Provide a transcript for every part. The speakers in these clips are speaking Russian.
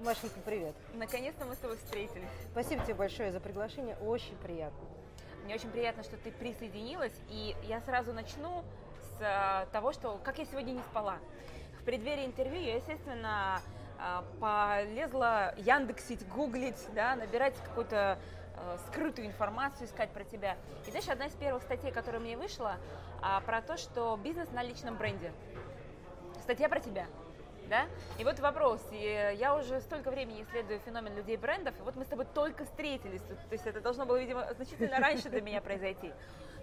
Машенька, привет. Наконец-то мы с тобой встретились. Спасибо тебе большое за приглашение, очень приятно. Мне очень приятно, что ты присоединилась, и я сразу начну с э, того, что как я сегодня не спала. В преддверии интервью я, естественно, э, полезла яндексить, гуглить, да, набирать какую-то э, скрытую информацию, искать про тебя. И знаешь, одна из первых статей, которая мне вышла, а, про то, что бизнес на личном бренде. Статья про тебя да? И вот вопрос, и я уже столько времени исследую феномен людей брендов, и вот мы с тобой только встретились, то есть это должно было, видимо, значительно раньше для меня произойти.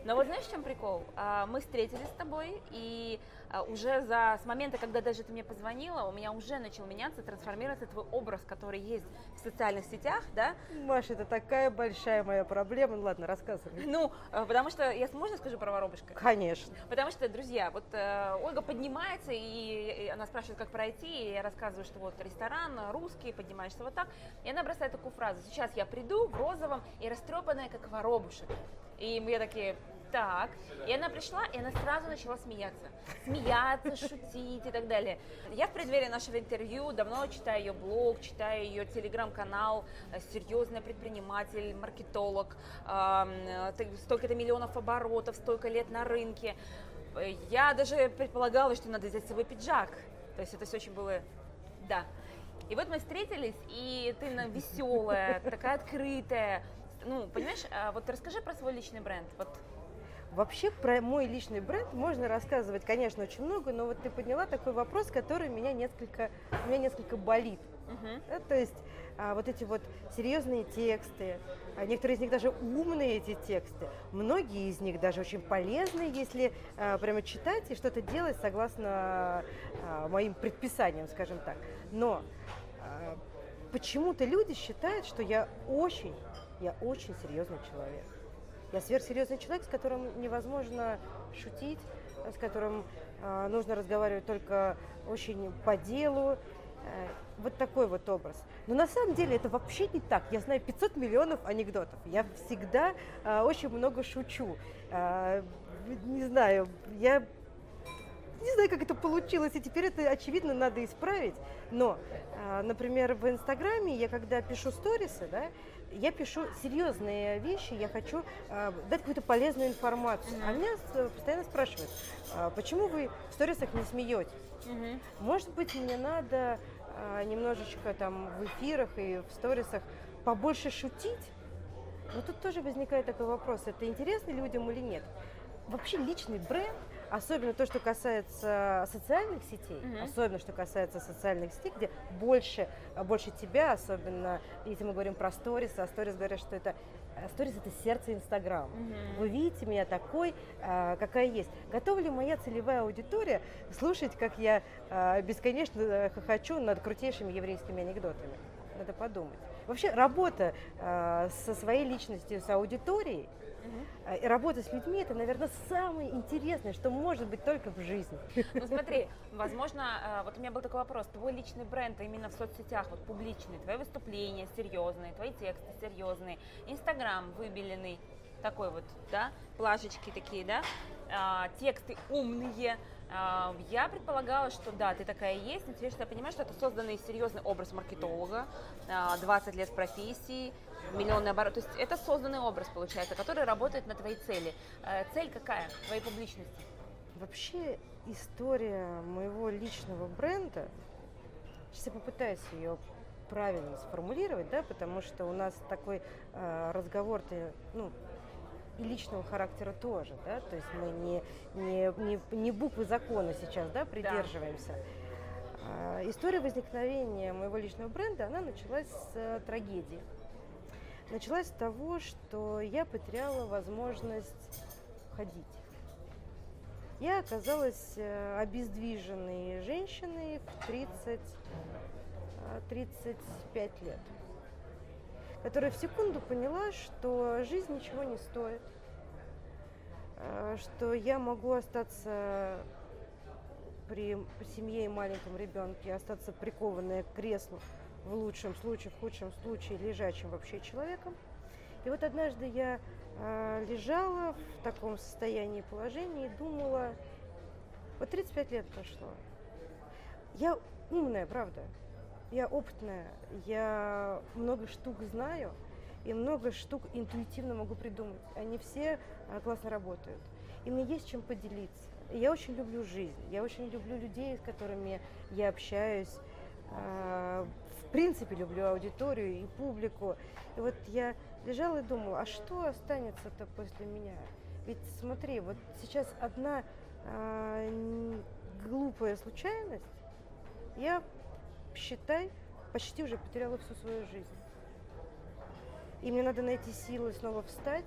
Но вот знаешь, в чем прикол? А, мы встретились с тобой, и уже за, с момента, когда даже ты мне позвонила, у меня уже начал меняться, трансформироваться твой образ, который есть в социальных сетях, да? Маша, это такая большая моя проблема. Ну ладно, рассказывай. Ну, а, потому что, я можно скажу про воробушка? Конечно. Потому что, друзья, вот э, Ольга поднимается, и, и она спрашивает, как пройти, и я рассказываю, что вот ресторан, русский, поднимаешься вот так, и она бросает такую фразу, сейчас я приду в розовом и растрепанная, как воробушек. И мы такие, так. И она пришла, и она сразу начала смеяться. Смеяться, шутить и так далее. Я в преддверии нашего интервью давно читаю ее блог, читаю ее телеграм-канал, э, серьезный предприниматель, маркетолог, столько-то миллионов оборотов, столько лет на рынке. Я даже предполагала, что надо взять с собой пиджак. То есть это все очень было... Да. И вот мы встретились, и ты веселая, такая открытая. Ну, понимаешь, а вот расскажи про свой личный бренд. Вот Вообще про мой личный бренд можно рассказывать, конечно, очень много, но вот ты подняла такой вопрос, который меня несколько, меня несколько болит. Uh-huh. Да, то есть а, вот эти вот серьезные тексты, а некоторые из них даже умные эти тексты, многие из них даже очень полезны, если а, прямо читать и что-то делать согласно а, моим предписаниям, скажем так. Но а, почему-то люди считают, что я очень, я очень серьезный человек. Я сверхсерьезный человек, с которым невозможно шутить, с которым э, нужно разговаривать только очень по делу. Э, вот такой вот образ. Но на самом деле это вообще не так. Я знаю 500 миллионов анекдотов. Я всегда э, очень много шучу. Э, не знаю, я не знаю, как это получилось, и теперь это, очевидно, надо исправить. Но, например, в Инстаграме я когда пишу сторисы, да, я пишу серьезные вещи, я хочу э, дать какую-то полезную информацию. Mm-hmm. А меня постоянно спрашивают, э, почему вы в сторисах не смеетесь? Mm-hmm. Может быть, мне надо э, немножечко там в эфирах и в сторисах побольше шутить? Но тут тоже возникает такой вопрос, это интересно людям или нет? Вообще личный бренд – Особенно то, что касается социальных сетей, угу. особенно что касается социальных сетей, где больше, больше тебя, особенно если мы говорим про сторис, а сторис говорят, что это э, Сторис это сердце Инстаграм. Угу. Вы видите меня такой, а, какая есть. Готова ли моя целевая аудитория слушать, как я а, бесконечно хохочу над крутейшими еврейскими анекдотами? Надо подумать. Вообще работа со своей личностью, с аудиторией Угу. И работа с людьми это, наверное, самое интересное, что может быть только в жизни. Ну смотри, возможно, э, вот у меня был такой вопрос. Твой личный бренд именно в соцсетях, вот публичный, твои выступления серьезные, твои тексты серьезные, Инстаграм выбеленный, такой вот, да, плашечки такие, да, а, тексты умные. А, я предполагала, что да, ты такая есть, но теперь что я понимаю, что это созданный серьезный образ маркетолога, 20 а, лет в профессии, миллионный оборот. То есть это созданный образ, получается, который работает на твоей цели. Э, цель какая твоей публичности? Вообще история моего личного бренда, сейчас я попытаюсь ее правильно сформулировать, да, потому что у нас такой э, разговор, ну, и личного характера тоже, да, то есть мы не, не, не, не буквы закона сейчас, да, придерживаемся. Да. История возникновения моего личного бренда, она началась с э, трагедии. Началась с того, что я потеряла возможность ходить. Я оказалась э, обездвиженной женщиной в 30, 35 э, лет, которая в секунду поняла, что жизнь ничего не стоит, э, что я могу остаться при семье и маленьком ребенке, остаться прикованная к креслу в лучшем случае, в худшем случае лежачим вообще человеком. И вот однажды я э, лежала в таком состоянии положения и думала, вот 35 лет прошло. Я умная, правда. я опытная, я много штук знаю и много штук интуитивно могу придумать. Они все а, классно работают. И мне есть чем поделиться. Я очень люблю жизнь, я очень люблю людей, с которыми я общаюсь. В принципе, люблю аудиторию и публику. И вот я лежала и думала, а что останется-то после меня? Ведь смотри, вот сейчас одна э, глупая случайность, я, считай, почти уже потеряла всю свою жизнь. И мне надо найти силы снова встать.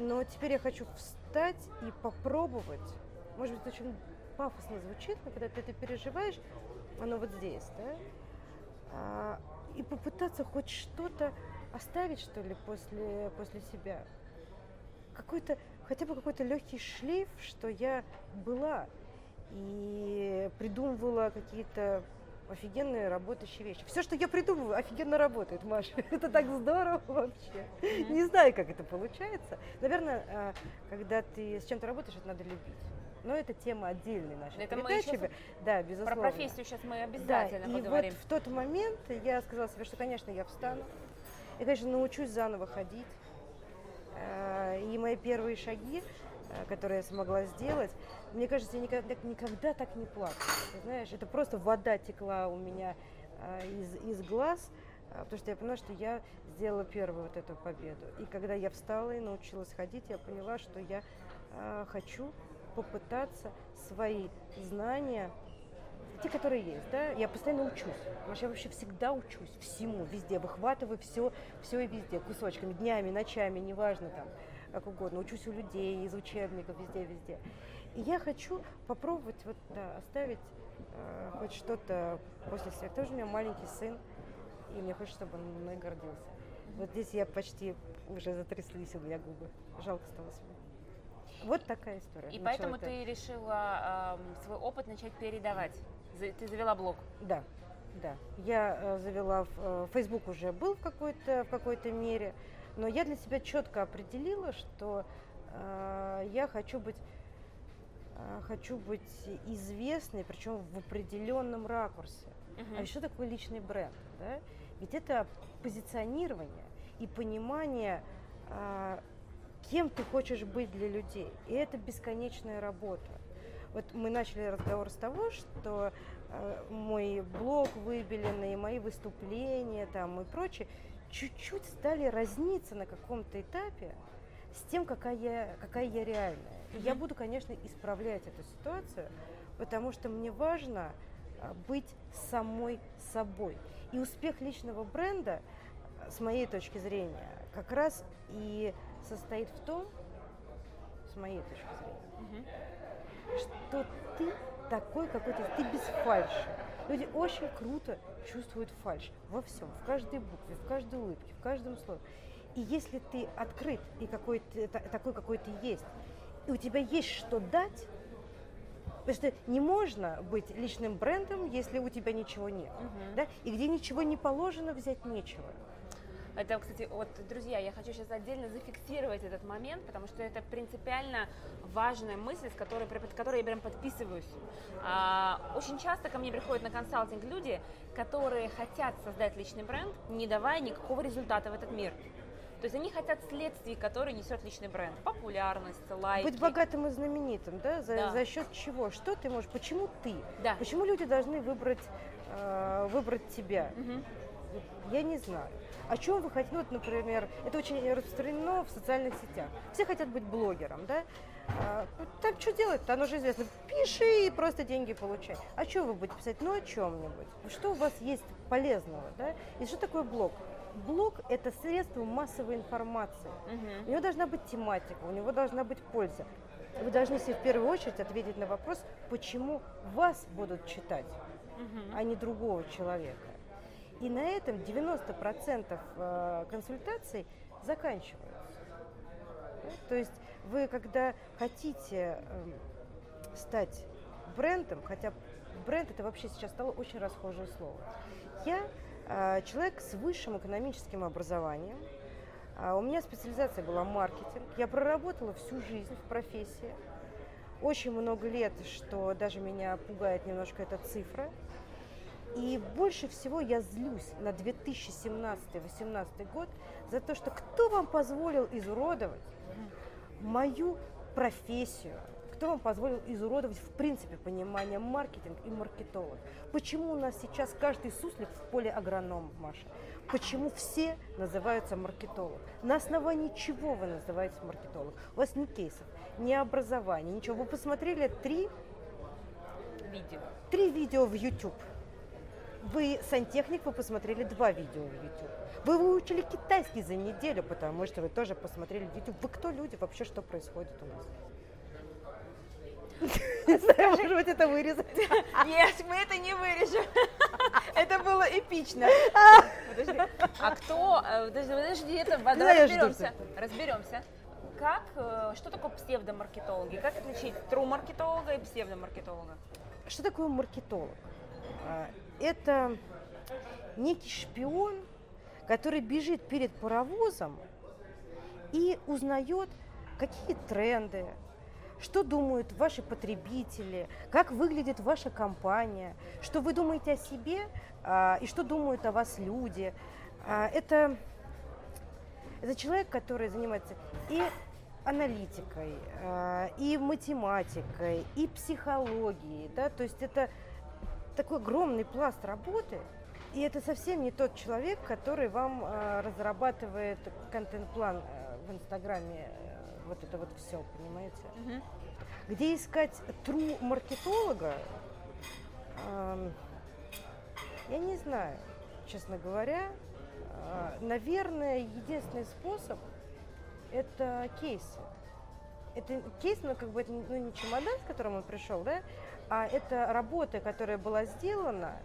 Но теперь я хочу встать и попробовать. Может быть, очень пафосно звучит, но когда ты это переживаешь, оно вот здесь, да? А, и попытаться хоть что-то оставить, что ли, после, после себя. Какой-то, хотя бы какой-то легкий шлейф, что я была и придумывала какие-то офигенные работающие вещи. Все, что я придумываю, офигенно работает, Маша. Это так здорово вообще. Не знаю, как это получается. Наверное, а, когда ты с чем-то работаешь, это надо любить. Но это тема отдельной нашей это передачи. Мы да, безусловно. Про профессию сейчас мы обязательно да, поговорим. И вот в тот момент я сказала себе, что, конечно, я встану. И, конечно, научусь заново ходить. А, и мои первые шаги, а, которые я смогла сделать, мне кажется, я никогда, никогда так не плакала. Ты знаешь, это просто вода текла у меня а, из, из глаз, потому что я поняла, что я сделала первую вот эту победу. И когда я встала и научилась ходить, я поняла, что я хочу попытаться свои знания, те, которые есть, да, я постоянно учусь. Я вообще всегда учусь всему, везде, выхватываю все, все и везде, кусочками, днями, ночами, неважно там, как угодно. Учусь у людей, из учебников, везде, везде. И я хочу попробовать вот, да, оставить э, хоть что-то после себя. Тоже у меня маленький сын, и мне хочется, чтобы он мной гордился. Вот здесь я почти уже затряслись у меня губы. Жалко стало себе. Вот такая история. И поэтому это. ты решила э, свой опыт начать передавать. Ты завела блог. Да, да. Я э, завела, э, Facebook уже был в какой-то в какой-то мере, но я для себя четко определила, что э, я хочу быть э, хочу быть известной, причем в определенном ракурсе. Uh-huh. А что такое личный бренд? Да? Ведь это позиционирование и понимание э, кем ты хочешь быть для людей. И это бесконечная работа. Вот мы начали разговор с того, что э, мой блог выбеленный, мои выступления там и прочее чуть-чуть стали разниться на каком-то этапе с тем, какая я, какая я реальная. И я буду, конечно, исправлять эту ситуацию, потому что мне важно э, быть самой собой. И успех личного бренда, с моей точки зрения, как раз и состоит в том, с моей точки зрения, угу. что ты такой какой-то, ты без фальши. Люди очень круто чувствуют фальш во всем, в каждой букве, в каждой улыбке, в каждом слове. И если ты открыт и какой ты, такой, какой ты есть, и у тебя есть что дать, потому что не можно быть личным брендом, если у тебя ничего нет. Угу. Да? И где ничего не положено, взять нечего. Это, кстати, вот, друзья, я хочу сейчас отдельно зафиксировать этот момент, потому что это принципиально важная мысль, с которой, под которой я прям подписываюсь. А, очень часто ко мне приходят на консалтинг люди, которые хотят создать личный бренд, не давая никакого результата в этот мир. То есть они хотят следствий, которые несет личный бренд. Популярность, лайки. Быть богатым и знаменитым, да? За, да. за счет чего? Что ты можешь? Почему ты? Да. Почему люди должны выбрать, э, выбрать тебя? Угу. Я не знаю. О чем вы хотите? Ну, вот, например, это очень распространено в социальных сетях. Все хотят быть блогером, да? А, ну, там что делать-то? Оно же известно. Пиши и просто деньги получай. А что вы будете писать? Ну, о чем-нибудь. Что у вас есть полезного, да? И что такое блог? Блог – это средство массовой информации. Угу. У него должна быть тематика, у него должна быть польза. Вы должны себе в первую очередь ответить на вопрос, почему вас будут читать, угу. а не другого человека. И на этом 90% э, консультаций заканчиваются. То есть вы, когда хотите эм, стать брендом, хотя бренд это вообще сейчас стало очень расхожее слово. Я э, человек с высшим экономическим образованием, а у меня специализация была маркетинг. Я проработала всю жизнь в профессии. Очень много лет, что даже меня пугает немножко эта цифра. И больше всего я злюсь на 2017-2018 год за то, что кто вам позволил изуродовать мою профессию, кто вам позволил изуродовать в принципе понимание маркетинг и маркетолог? Почему у нас сейчас каждый суслик в поле агроном, Маша? Почему все называются маркетолог? На основании чего вы называетесь маркетолог? У вас ни кейсов, ни образования, ничего. Вы посмотрели три видео. Три видео в YouTube. Вы сантехник, вы посмотрели два видео в YouTube. Вы выучили китайский за неделю, потому что вы тоже посмотрели YouTube. Вы кто люди? Вообще что происходит у нас? Не знаю, может быть, это вырезать. Нет, мы это не вырежем. Это было эпично. Подожди. А кто? э, Подожди, подожди, это разберемся. Разберемся. Как, э, что такое псевдомаркетологи? Как отличить true маркетолога и псевдомаркетолога? Что такое маркетолог? Это некий шпион, который бежит перед паровозом и узнает, какие тренды, что думают ваши потребители, как выглядит ваша компания, что вы думаете о себе а, и что думают о вас люди. А, Это, это человек, который занимается и аналитикой, а, и математикой, и психологией, да, то есть это такой огромный пласт работы, и это совсем не тот человек, который вам а, разрабатывает контент-план а, в Инстаграме, э, вот это вот все, понимаете? Где искать true маркетолога, ам, я не знаю, честно говоря. А, Наверное, единственный способ – это кейсы. Это кейс, ну, как бы, это ну, не чемодан, с которым он пришел, да, а это работа, которая была сделана,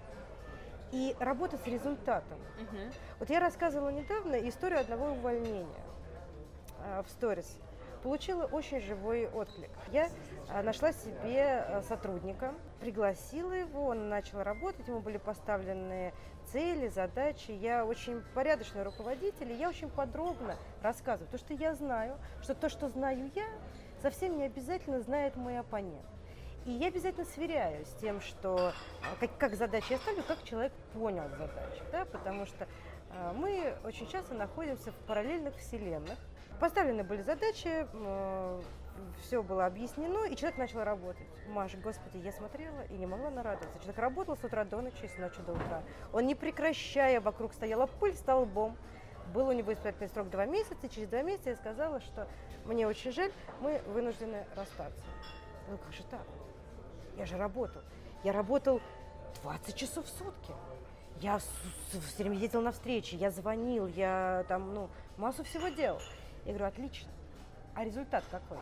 и работа с результатом. Мгм. Вот я рассказывала недавно историю одного увольнения а, в сторис. Получила очень живой отклик. Я а, нашла себе а, сотрудника, пригласила его, он начал работать, ему были поставлены цели, задачи. Я очень порядочный руководитель, и я очень подробно рассказываю. Потому что я знаю, что то, что знаю я, совсем не обязательно знает мой оппонент. И я обязательно сверяю с тем, что а, как, как задачи я ставлю, как человек понял задачу. Да? Потому что а, мы очень часто находимся в параллельных вселенных. Поставлены были задачи, все было объяснено, и человек начал работать. Маш, господи, я смотрела и не могла нарадоваться. Человек работал с утра до ночи, с ночи до утра. Он не прекращая, вокруг стояла пыль столбом. Был у него испытательный срок два месяца, и через два месяца я сказала, что мне очень жаль, мы вынуждены расстаться. Ну как же так? Я же работал. Я работал 20 часов в сутки. Я все время ездил на встречи, я звонил, я там, ну, массу всего делал. Я говорю, отлично. А результат какой?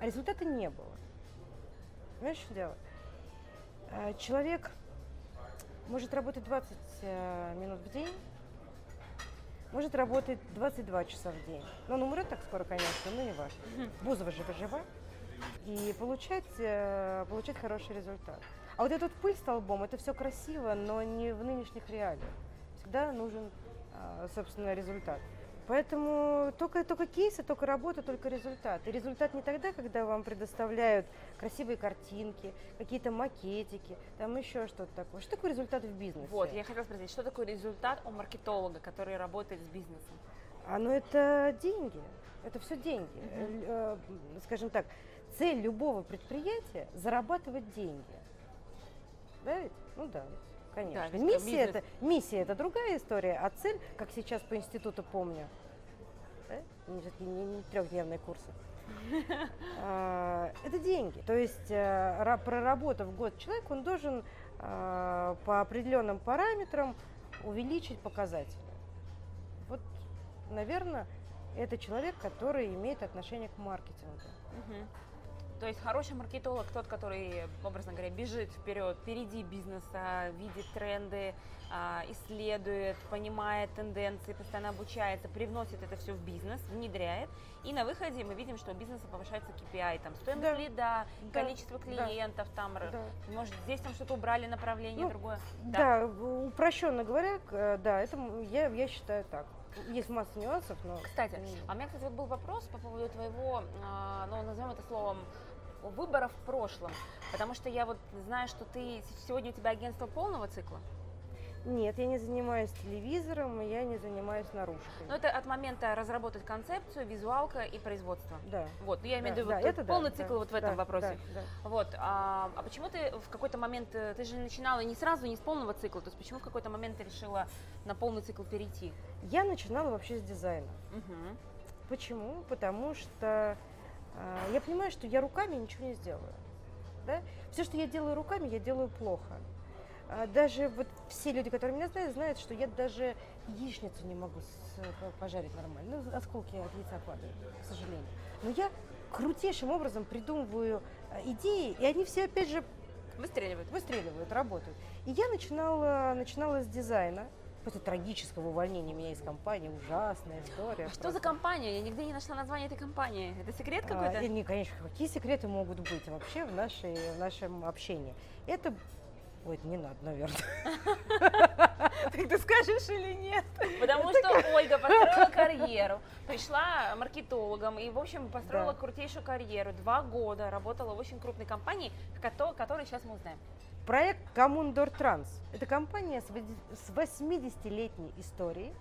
А результата не было. Понимаешь, что дело? А, Человек может работать 20 э, минут в день, может работать 22 часа в день. Но он умрет так скоро, конечно, но не важно. Бузова же жива. И получать, э, получать хороший результат. А вот этот пыль столбом, это все красиво, но не в нынешних реалиях. Всегда нужен, а, собственно, результат. Поэтому только, только кейсы, только работа, только результат. И результат не тогда, когда вам предоставляют красивые картинки, какие-то макетики, там еще что-то такое. Что такое результат в бизнесе? Вот, я хотела спросить, что такое результат у маркетолога, который работает с бизнесом? А ну это деньги. Это все деньги. Э, Скажем так, цель любого предприятия зарабатывать деньги. Да ведь? Ну да, конечно. ведь миссия, это, миссия это другая история, а цель, как сейчас по институту помню, да? не, не- не трехдневные курсы. А, Это деньги. То есть, э, ра- проработав год человек, он должен а, по определенным параметрам увеличить показатели. Вот, наверное, это человек, который имеет отношение к маркетингу. Мгм. То есть хороший маркетолог тот, который, образно говоря, бежит вперед, впереди бизнеса, видит тренды, а, исследует, понимает тенденции, постоянно обучается, привносит это все в бизнес, внедряет. И на выходе мы видим, что у бизнеса повышается KPI, там стоимость Да. лида, Да. количество Да. клиентов, там, р- Да. может, здесь там что-то убрали, направление Ну, другое. Да, в- упрощенно говоря, да, это я, я считаю так. Есть масса нюансов, но... Кстати, а у меня, кстати, вот был вопрос по поводу твоего, а, ну, назовем это словом, выбора в прошлом? Потому что я вот знаю, что ты сегодня у тебя агентство полного цикла. Нет, я не занимаюсь телевизором, я не занимаюсь наружкой. Но это от момента разработать концепцию, визуалка и производство. Да. Вот, ну я имею в да, виду да, вот это полный да, цикл да, вот в этом да, вопросе. Да, да. Вот, а, а почему ты в какой-то момент, э, ты же начинала не сразу, не с полного цикла, то есть почему в какой-то момент ты решила на полный цикл перейти? Я начинала вообще с дизайна. Угу. Почему? Потому что я понимаю, что я руками ничего не сделаю. Да? Все, что я делаю руками, я делаю плохо. А даже вот все люди, которые меня знают, знают, что я даже яичницу не могу с, пожарить нормально. Ну, осколки от яйца падают, к сожалению. Но я крутейшим образом придумываю идеи, и они все, опять же, Выстреливают. выстреливают, работают. И я начинала, начинала с дизайна. После трагического увольнения меня из компании, ужасная история. А что за компания? Я нигде не нашла название этой компании. Это секрет какой-то? А, не, конечно, какие секреты могут быть вообще в, нашей, в нашем общении? Это Ой, это не надо, наверное. Так ты скажешь или нет? Потому что Ольга построила карьеру, пришла маркетологом и, в общем, построила Да. крутейшую карьеру. Два года работала в очень крупной компании, кото- которую сейчас мы узнаем. Проект Комундор Транс. Это компания с води- с 80-летней историей,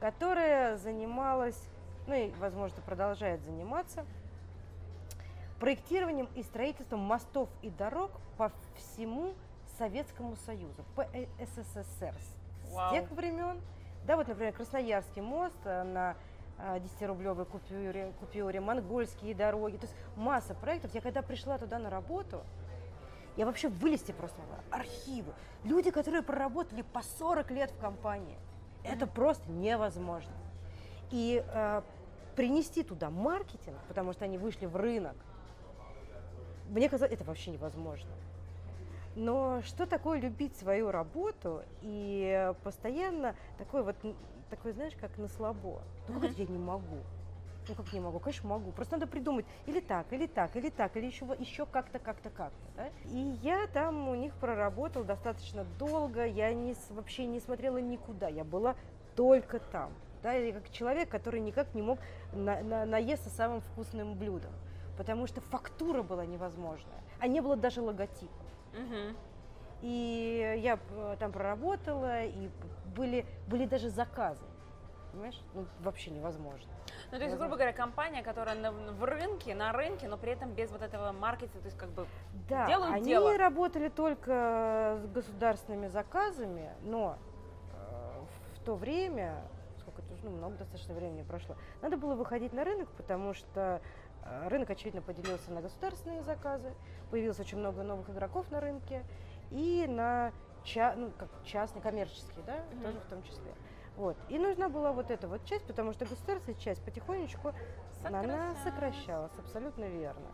которая занималась, ну и, возможно, продолжает заниматься, проектированием и строительством мостов и дорог по всему Советскому Союзу, по э- СССР. С Вау. тех времен, да, вот, например, Красноярский мост э, на э, 10-рублевой купюре, купюре, монгольские дороги, то есть масса проектов. Я когда пришла туда на работу, я вообще вылезти просто могла. Архивы. Люди, которые проработали по 40 лет в компании. Это просто невозможно. И э, принести туда маркетинг, потому что они вышли в рынок, мне казалось, это вообще невозможно. Но что такое любить свою работу и постоянно такой вот, такой, знаешь, как на слабо. Ну это я не могу? Ну как не могу? Конечно, могу. Просто надо придумать или так, или так, или так, или еще, еще как-то, как-то, как-то. да. И я там у них проработала достаточно долго. Я не, вообще не смотрела никуда. Я была только там. Да, я как человек, который никак не мог на- на- наесться самым вкусным блюдом. Потому что фактура была невозможная. А не было даже логотипа. Мгм. И я э, там проработала, и были, были даже заказы. Понимаешь? Ну, вообще невозможно. Ну, то есть, грубо говоря, компания, которая на- в рынке, на рынке, но при этом без вот этого маркетинга, то есть как бы Да, Делают они дело. работали только с государственными заказами, но э, в то время, сколько это, ну, много достаточно времени прошло, надо было выходить на рынок, потому что э, рынок, очевидно, поделился на государственные заказы, появилось очень много новых игроков на рынке, и на ча- ну, как частные, коммерческие, да, Мгм. тоже в том числе. Вот. И нужна была вот эта вот часть, потому что государственная часть потихонечку она Сокращалась. абсолютно верно.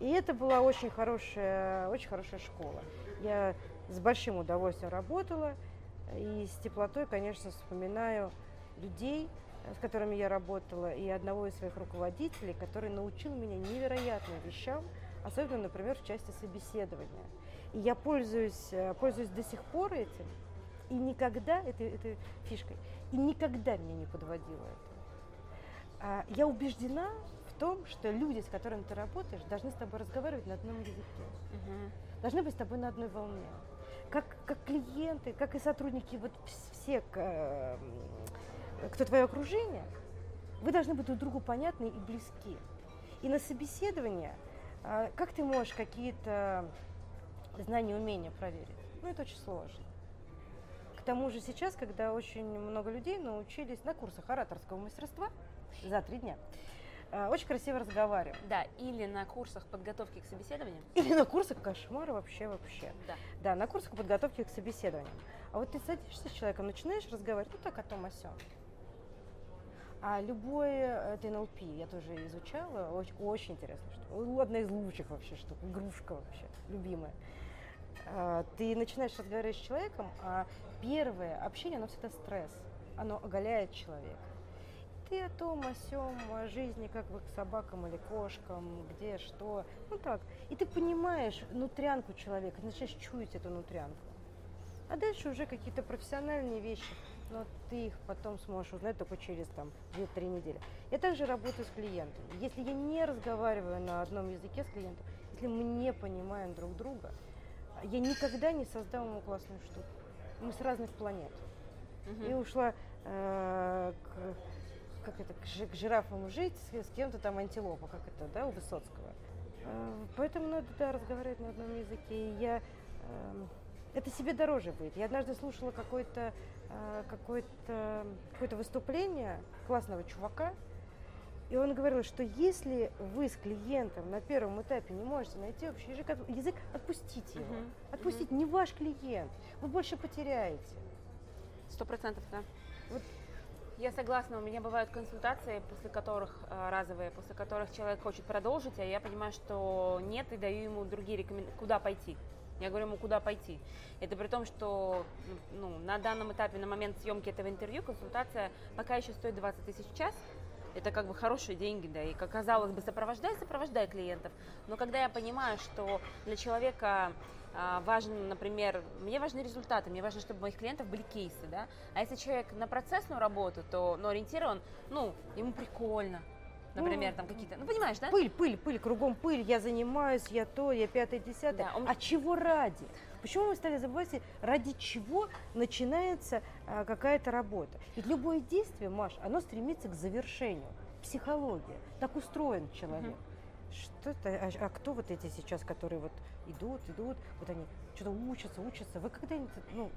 И это была очень хорошая, очень хорошая школа. Я с большим удовольствием работала и с теплотой, конечно, вспоминаю людей, с которыми я работала, и одного из своих руководителей, который научил меня невероятным вещам, особенно, например, в части собеседования. И я пользуюсь, э, пользуюсь до сих пор этим, и никогда, этой, этой фишкой, и никогда меня не подводило это. А, Я убеждена в том, что люди, с которыми ты работаешь, должны с тобой разговаривать на одном языке мгм. должны быть с тобой на одной волне. Как, как клиенты, как и сотрудники, вот вс- все, э, кто твое окружение, вы должны быть друг другу понятны и близки. И на собеседование, а, как ты можешь какие-то знания, умения проверить? Ну, это очень сложно. К тому же сейчас, когда очень много людей научились на курсах ораторского мастерства за три дня, а, очень красиво разговаривать. Да, или на курсах подготовки к собеседованию. Или на курсах кошмар вообще вообще. Да. Да, на курсах подготовки к собеседованиям. А вот ты садишься с человеком, начинаешь разговаривать, ну так о том о сём. А любое, это НЛП, я тоже изучала, очень, очень интересно, что одна из лучших вообще штук, игрушка вообще, любимая. А, Ты начинаешь разговаривать с человеком, а первое общение, оно всегда стресс, оно оголяет человека. Ты о том, о сём, о жизни, как бы к собакам или кошкам, где, что, ну так. И ты понимаешь нутрянку человека, начинаешь чуять эту нутрянку. А дальше уже какие-то профессиональные вещи, но ты их потом сможешь узнать только через там 2-3 недели. Я также работаю с клиентами. Если я не разговариваю на одном языке с клиентом, если мы не понимаем друг друга, я никогда не создам ему классную штуку. Мы с разных планет. Угу. И ушла э, к, как это, к, к жирафам жить, с, с кем-то там антилопа, как это, да, у Высоцкого. Э, поэтому надо, да, разговаривать на одном языке. И я, э, это себе дороже будет. Я однажды слушала какое-то э, какое-то какое-то выступление классного чувака, и он говорил, что если вы с клиентом на первом этапе не можете найти общий язык, язык отпустите его. Uh-huh. Отпустите, uh-huh. не ваш клиент. Вы больше потеряете. Сто процентов, да. Вот. Я согласна, у меня бывают консультации, после которых э, разовые, после которых человек хочет продолжить, а я понимаю, что нет, и даю ему другие рекомендации, куда пойти. Я говорю ему, куда пойти. Это при том, что ну, на данном этапе, на момент съемки этого интервью, консультация пока еще стоит 20 тысяч в час это как бы хорошие деньги, да, и, как казалось бы, сопровождай, сопровождай клиентов. Но когда я понимаю, что для человека а, важен, например, мне важны результаты, мне важно, чтобы у моих клиентов были кейсы, да, а если человек на процессную работу, то, ну, ориентирован, ну, ему прикольно, например, там какие-то, ну, понимаешь, да? Пыль, пыль, пыль, кругом пыль, я занимаюсь, я то, я пятое, десятое, да, он... а чего ради? Почему мы стали забывать, ради чего начинается а, какая-то работа? Ведь любое действие, Маш, оно стремится к завершению. Психология. Так устроен человек. Угу. Что-то, а, а кто вот эти сейчас, которые вот идут, идут, вот они что-то учатся, учатся. Вы когда-нибудь, ну,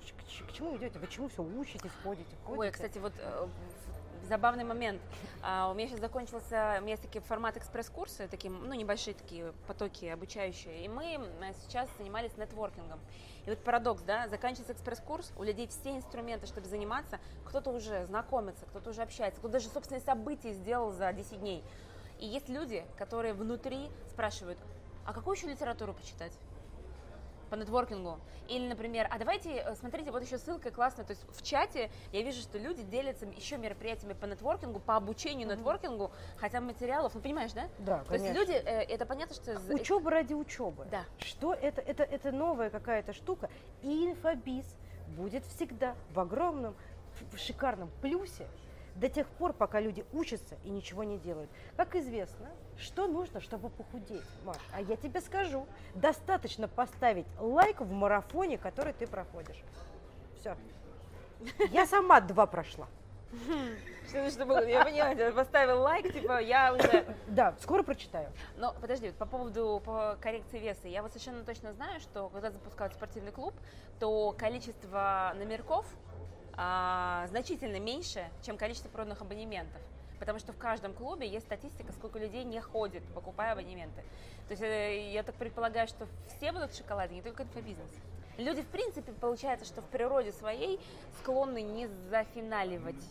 к, к, чему идете? Вы чему все учитесь, ходите, ходите? Ой, кстати, вот э, забавный момент. А, у меня сейчас закончился, у меня есть такие формат экспресс-курсы, такие, ну, небольшие такие потоки обучающие, и мы сейчас занимались нетворкингом. И вот парадокс, да, заканчивается экспресс-курс, у людей все инструменты, чтобы заниматься, кто-то уже знакомится, кто-то уже общается, кто-то даже собственные события сделал за 10 дней. И есть люди, которые внутри спрашивают, а какую еще литературу почитать? По нетворкингу. Или, например, а давайте, э, смотрите, вот еще ссылка классная, то есть в чате я вижу, что люди делятся еще мероприятиями по нетворкингу, по обучению mm-hmm. нетворкингу, хотя материалов, ну понимаешь, да? Да, То есть люди, э, это понятно, что... Учеба ради учебы. Да. Что это? Это, это новая какая-то штука. И инфобиз будет всегда в огромном, в шикарном плюсе до тех пор, пока люди учатся и ничего не делают. Как известно, что нужно, чтобы похудеть, Маш? А я тебе скажу, достаточно поставить лайк в марафоне, который ты проходишь. Все. Я сама два прошла. Что, чтобы, я поняла, поставил лайк, типа, я уже... Да, скоро прочитаю. Но подожди, по поводу по коррекции веса, я вот совершенно точно знаю, что когда запускают спортивный клуб, то количество номерков а, значительно меньше, чем количество проданных абонементов. Потому что в каждом клубе есть статистика, сколько людей не ходит, покупая абонементы. То есть э, я так предполагаю, что все будут в шоколаде, не только инфобизнес. Люди, в принципе, получается, что в природе своей склонны не зафиналивать.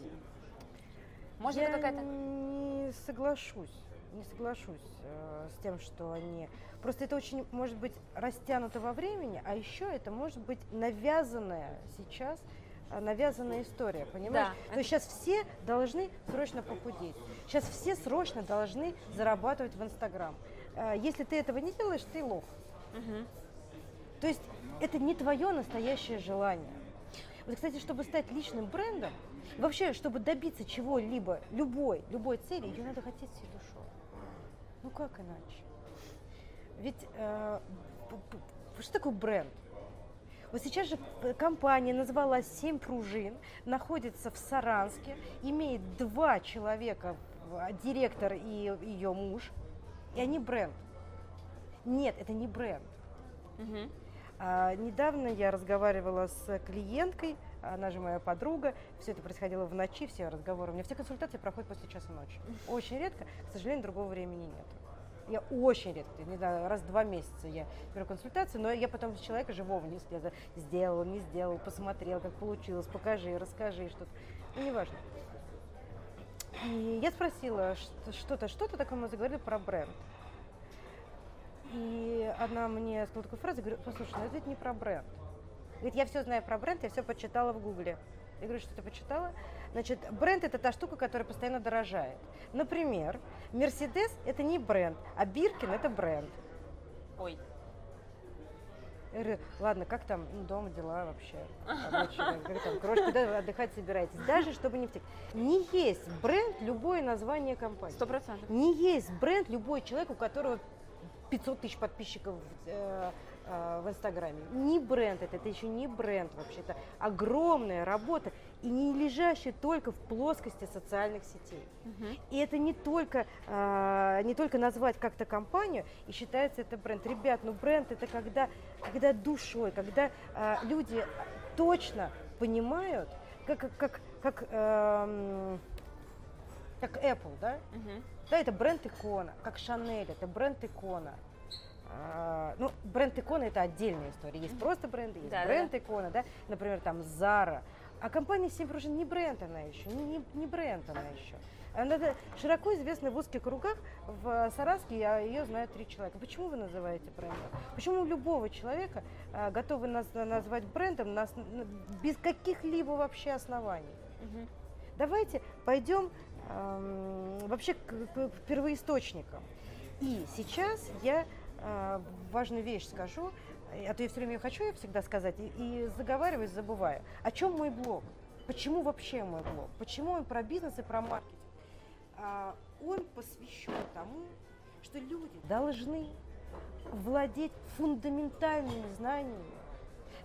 Может, я это какая-то... не соглашусь, не соглашусь э, с тем, что они... Просто это очень, может быть, растянуто во времени, а еще это может быть навязанное сейчас навязанная история, понимаешь? Да. То есть сейчас все должны срочно похудеть. Сейчас все срочно должны зарабатывать в Инстаграм. Э, если ты этого не делаешь, ты лох. Угу. То есть это не твое настоящее желание. Вот, кстати, чтобы стать личным брендом, вообще, чтобы добиться чего-либо, любой, любой цели, ее надо хотеть всей душой. Ну как иначе? Ведь э, что такое бренд? Вот сейчас же компания называлась «Семь пружин», находится в Саранске, имеет два человека, директор и ее муж, и они бренд. Нет, это не бренд. Угу. А, недавно я разговаривала с клиенткой, она же моя подруга, все это происходило в ночи, все разговоры. У меня все консультации проходят после часа ночи. Очень редко, к сожалению, другого времени нет. Я очень редко, не знаю, раз в два месяца я беру консультацию, но я потом с человека живого не слезу. Сделал, не сделал, посмотрел, как получилось, покажи, расскажи что-то. Ну, неважно. И я спросила что-то, что-то такое, мы заговорили про бренд. И она мне сказала такую фразу, говорю, послушай, ну это ведь не про бренд. Говорит, я все знаю про бренд, я все почитала в Гугле. Я говорю, что ты почитала? Значит, бренд это та штука, которая постоянно дорожает. Например, Мерседес это не бренд, а Биркин это бренд. Ой. Ладно, как там ну, дома дела вообще? Короче, куда вы отдыхать собираетесь? Даже чтобы не втек. Не есть бренд любое название компании. Сто процентов. Не есть бренд любой человек, у которого 500 тысяч подписчиков э, э, в Инстаграме. Не бренд это, это еще не бренд вообще, это огромная работа и не лежащая только в плоскости социальных сетей. Угу. И это не только, э, не только назвать как-то компанию и считается это бренд. Ребят, ну бренд это когда, когда душой, когда э, люди точно понимают, как, как, как, как, э, как Apple, да? Угу. Да, это бренд икона, как Шанель, это бренд икона. А, ну, бренд икона это отдельная история. Есть просто бренды, есть да, бренд да. икона, да, например, там Zara. А компания Simfrusion не бренд она еще, не, не, бренд она еще. Она широко известна в узких кругах. В Сараске я ее знаю три человека. Почему вы называете брендом? Почему любого человека а, готовы нас, назвать брендом нас, без каких-либо вообще оснований? Угу. Давайте пойдем эм, вообще к, к, к первоисточникам. И сейчас я важную вещь скажу, а то я все время хочу я всегда сказать, и, и заговариваюсь, забываю. О чем мой блог? Почему вообще мой блог? Почему он про бизнес и про маркетинг? А, он посвящен тому, что люди должны владеть фундаментальными знаниями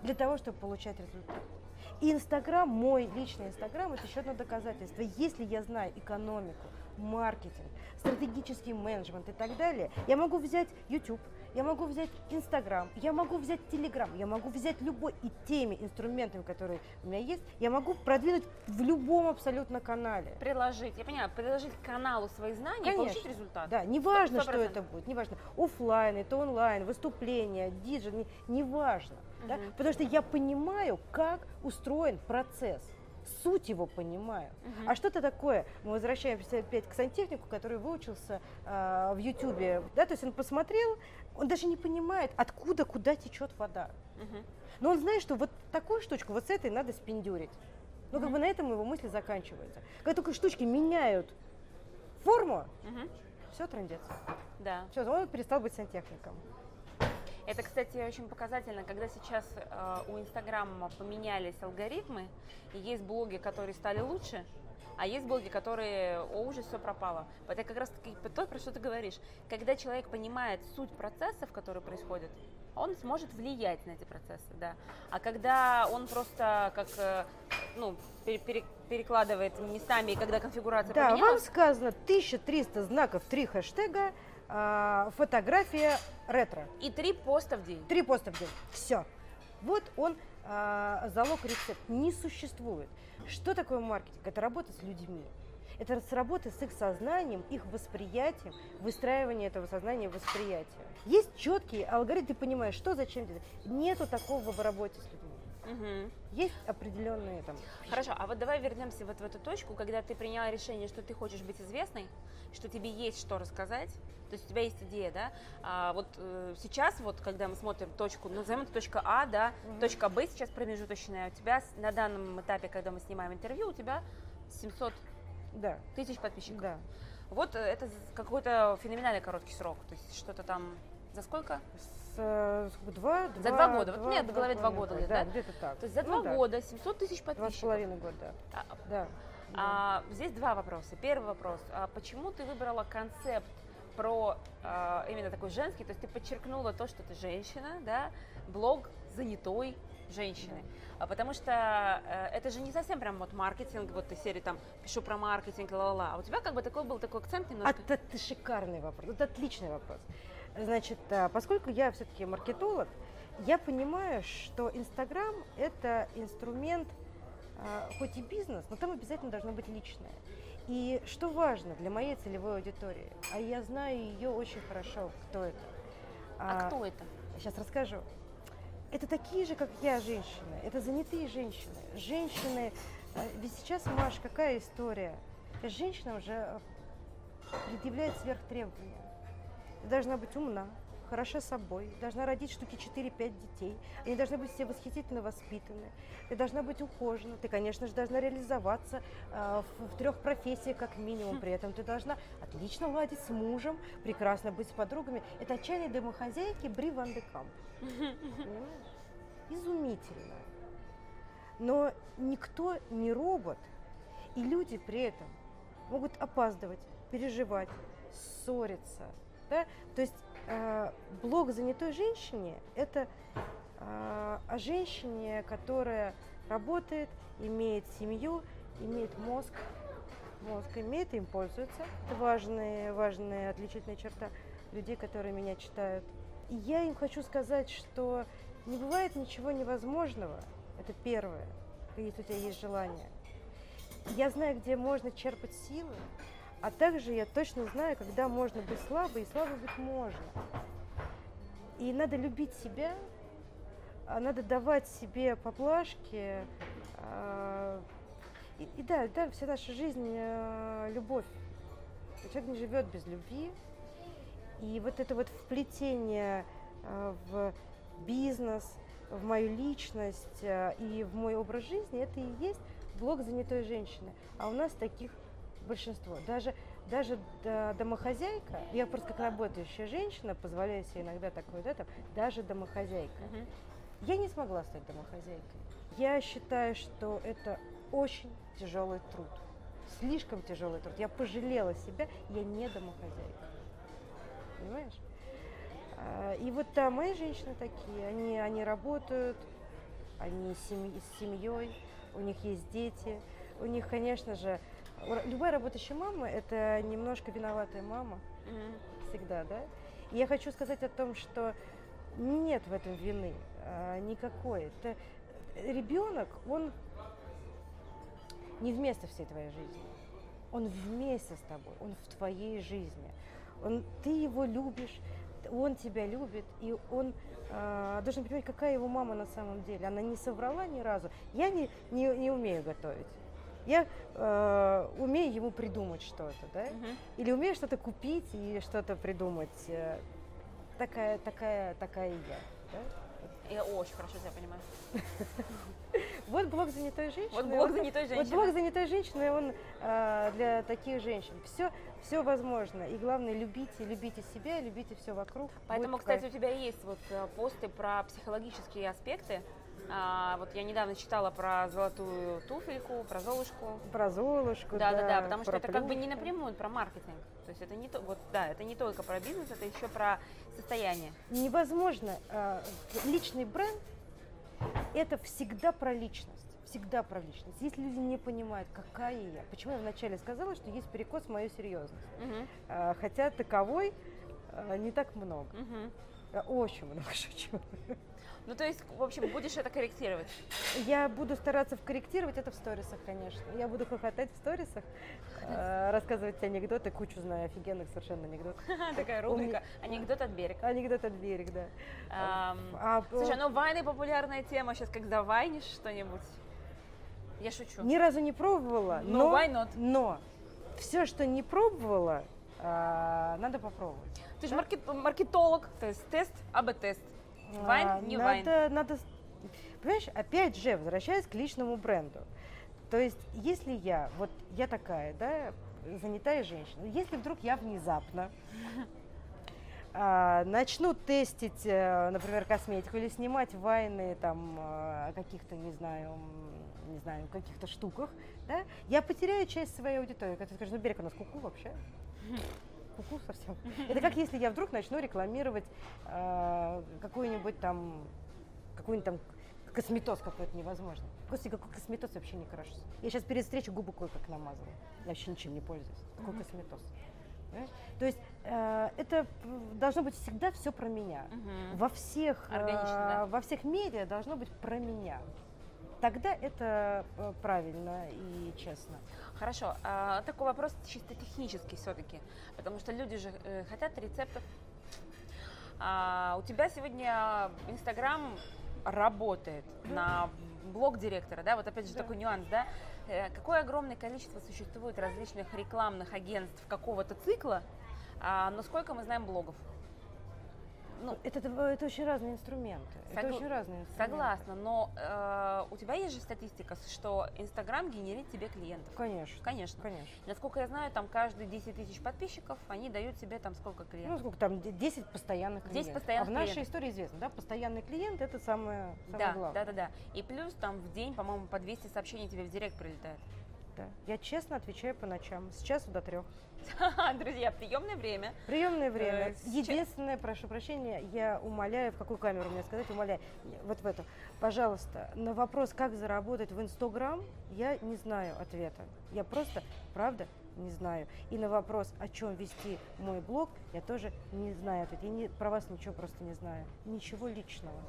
для того, чтобы получать результат. И Инстаграм, мой личный Инстаграм, это еще одно доказательство. Если я знаю экономику, маркетинг, стратегический менеджмент и так далее, я могу взять YouTube, я могу взять Инстаграм, я могу взять Телеграм, я могу взять любой и теми инструментами, которые у меня есть, я могу продвинуть в любом абсолютно канале. Приложить, я понимаю, приложить к каналу свои знания Конечно. и получить результат. Да, неважно, 100%. что это будет, неважно, офлайн, это онлайн, выступление, диджей, не, неважно. Угу. Да? Потому что я понимаю, как устроен процесс суть его понимаю. Uh-huh. А что это такое? Мы возвращаемся опять к сантехнику, который выучился э, в Ютубе, да, то есть он посмотрел, он даже не понимает, откуда, куда течет вода. Uh-huh. Но он знает, что вот такую штучку, вот с этой надо спиндюрить. Ну, uh-huh. как бы на этом его мысли заканчиваются. Когда только штучки меняют форму, uh-huh. все трендец. Да. Все, он перестал быть сантехником. Это, кстати, очень показательно, когда сейчас э, у Инстаграма поменялись алгоритмы, и есть блоги, которые стали лучше, а есть блоги, которые, о, уже все пропало. Это как раз таки то, про что ты говоришь. Когда человек понимает суть процессов, которые происходят, он сможет влиять на эти процессы, да. А когда он просто как, э, ну, пере, перекладывает местами, и когда конфигурация да, поменялась... вам сказано 1300 знаков, 3 хэштега, э, фотография ретро. И три поста в день. Три поста в день. Все. Вот он э, залог рецепт. Не существует. Что такое маркетинг? Это работа с людьми. Это с работы с их сознанием, их восприятием, выстраивание этого сознания восприятия. Есть четкие алгоритмы, ты понимаешь, что зачем делать. Нету такого в работе с людьми. Угу. Есть определенные там. Хорошо, а вот давай вернемся вот в эту точку, когда ты приняла решение, что ты хочешь быть известной, что тебе есть что рассказать, то есть у тебя есть идея, да? А вот э, сейчас, вот, когда мы смотрим точку, назовем это точка А, да, угу. точка Б сейчас промежуточная, у тебя на данном этапе, когда мы снимаем интервью, у тебя 700 да. тысяч подписчиков. Да. Вот э, это какой-то феноменальный короткий срок, то есть что-то там за сколько? С, два, За два года. Два, вот у меня в голове два года, да? Да, где-то так. То есть за ну, два да. года 700 тысяч подписчиков. Два с половиной года, да. А, да. А, здесь два вопроса. Первый вопрос. А почему ты выбрала концепт про а, именно такой женский, то есть ты подчеркнула то, что ты женщина, да, блог занятой женщины. А потому что э, это же не совсем прям вот маркетинг, вот ты серии там пишу про маркетинг, ла-ла-ла. А у тебя как бы такой был такой акцент немножко. А это, это шикарный вопрос, это отличный вопрос. Значит, а, поскольку я все-таки маркетолог, я понимаю, что Инстаграм – это инструмент, а, хоть и бизнес, но там обязательно должно быть личное. И что важно для моей целевой аудитории, а я знаю ее очень хорошо, кто это. А, а кто это? Сейчас расскажу. Это такие же, как я, женщины. Это занятые женщины. Женщины, а, ведь сейчас, Маш, какая история? Женщина уже предъявляет сверхтребования. Ты должна быть умна, хороша собой, должна родить штуки 4-5 детей. Они должны быть все восхитительно воспитаны. Ты должна быть ухожена. Ты, конечно же, должна реализоваться э, в, в трех профессиях как минимум. При этом ты должна отлично ладить с мужем, прекрасно быть с подругами. Это отчаянные домохозяйки Бри Ван де Камп. Изумительно. Но никто не робот, и люди при этом могут опаздывать, переживать, ссориться, да? То есть э, блог занятой женщине – это э, о женщине, которая работает, имеет семью, имеет мозг, мозг имеет, им пользуется. Это важная, важная отличительная черта людей, которые меня читают. И я им хочу сказать, что не бывает ничего невозможного. Это первое, если у тебя есть желание. Я знаю, где можно черпать силы, а также я точно знаю, когда можно быть слабой, и слабой быть можно. И надо любить себя, а надо давать себе поблажки. А, и, и да, да, вся наша жизнь э, любовь. Человек не живет без любви. И вот это вот вплетение э, в бизнес, в мою личность э, и в мой образ жизни, это и есть блог занятой женщины. А у нас таких большинство. Даже, даже домохозяйка, я просто как работающая женщина, позволяю себе иногда такое, да, там, даже домохозяйка. Uh-huh. Я не смогла стать домохозяйкой. Я считаю, что это очень тяжелый труд. Слишком тяжелый труд. Я пожалела себя, я не домохозяйка. Понимаешь? А, и вот да, мои женщины такие, они, они работают, они семь, с семьей, у них есть дети, у них, конечно же, любая работающая мама – это немножко виноватая мама, mm-hmm. всегда, да? И я хочу сказать о том, что нет в этом вины а, никакой. Это ребенок, он не вместо всей твоей жизни. Он вместе с тобой, он в твоей жизни. Он, ты его любишь, он тебя любит, и он э, должен понимать, какая его мама на самом деле. Она не соврала ни разу. Я не, не, не умею готовить. Я э, умею ему придумать что-то, да? Угу. Или умею что-то купить и что-то придумать. Э, такая, такая, такая я. Да? Я очень хорошо тебя понимаю. Вот блог занятой женщины. Вот блог занятой женщины. Вот блог занятой женщины, он э, для таких женщин. Все, все возможно. И главное, любите, любите себя, любите все вокруг. Поэтому, кстати, у тебя есть вот э, посты про психологические аспекты. А, вот я недавно читала про золотую туфельку, про Золушку. Про Золушку, да. Да, да, да, потому что это как бы не напрямую про маркетинг. То есть это не то, вот да, это не только про бизнес, это еще про состояние. Невозможно. Э, личный бренд – это всегда про личность. Всегда про личность. Если люди не понимают, какая я, почему я вначале сказала, что есть перекос в мою серьезность. Угу. Хотя таковой э, не так много. Угу. Очень много шучу. Ну, то есть, в общем, будешь это корректировать? Я буду стараться корректировать это в сторисах, конечно. Я буду хохотать в сторисах, э, рассказывать анекдоты, кучу знаю офигенных совершенно анекдотов. Такая рубрика «Анекдот от берега». Анекдот от берега, да. А, слушай, ну вайны популярная тема, сейчас когда вайнишь что-нибудь? Я шучу. Ни разу не пробовала, ну, но, not? но все, что не пробовала, а, надо попробовать. Ты же маркетолог, то есть тест, АБ-тест. Вайн, а, не надо, вайн. Надо, понимаешь, опять же, возвращаясь к личному бренду. То есть, если я, вот я такая, да, занятая женщина, если вдруг я внезапно а, начну тестить, э, например, косметику или снимать вайны там э, каких-то, не знаю, не знаю, каких-то штуках, да, я потеряю часть своей аудитории. Когда ты скажешь, ну Берег, у нас куку вообще куку совсем. Это как если я вдруг начну рекламировать э, какую-нибудь там, какой-нибудь там косметоз какой-то невозможно. Господи, какой косметоз вообще не хорошо. Я сейчас перед встречей губы кое-как намазала. Я вообще ничем не пользуюсь. Какой mm-hmm. косметоз? Понимаешь? То есть э, это должно быть всегда все про меня. Угу. Во всех э, да? во всех медиа должно быть про меня. Тогда это э, правильно и честно. Хорошо. А, такой вопрос чисто технический все-таки, потому что люди же э, хотят рецептов. А, у тебя сегодня Инстаграм работает на блог директора, да, вот опять же да. такой нюанс, да, э, какое огромное количество существует различных рекламных агентств какого-то цикла, а, но сколько мы знаем блогов? Ну, это, это очень разные инструменты. Согла- это очень разные инструменты. Согласна, но э, у тебя есть же статистика, что Инстаграм генерит тебе клиентов. Конечно. Конечно. Конечно. Насколько я знаю, там каждые 10 тысяч подписчиков, они дают тебе там сколько клиентов? Ну, сколько там, 10 постоянных клиентов. 10 постоянных А в нашей клиентов. истории известно, да, постоянный клиент это самое, самое да, главное. Да, да, да. И плюс там в день, по-моему, по 200 сообщений тебе в директ прилетает. Правда. Я честно отвечаю по ночам, с часу до трех. Друзья, приемное время. Приемное время. Э, Единственное, прошу прощения, я умоляю, в какую камеру мне сказать, умоляю, вот в эту. Пожалуйста, на вопрос, как заработать в Инстаграм, я не знаю ответа. Я просто, правда, не знаю. И на вопрос, о чем вести мой блог, я тоже не знаю ответ. Я не, про вас ничего просто не знаю. Ничего личного.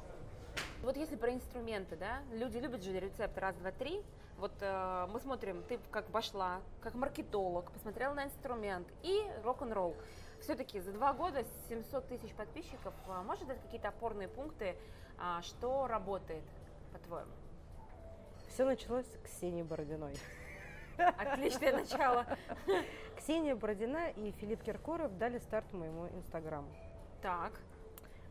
Вот если про инструменты, да, люди любят же рецепт раз, два, три. Вот э, мы смотрим, ты как пошла, как маркетолог, посмотрела на инструмент и рок-н-ролл. Все-таки за два года 700 тысяч подписчиков, э, может дать какие-то опорные пункты, э, что работает, по-твоему? Все началось с Ксении Бородиной. Отличное начало. Ксения Бородина и Филипп Киркоров дали старт моему инстаграму. Так.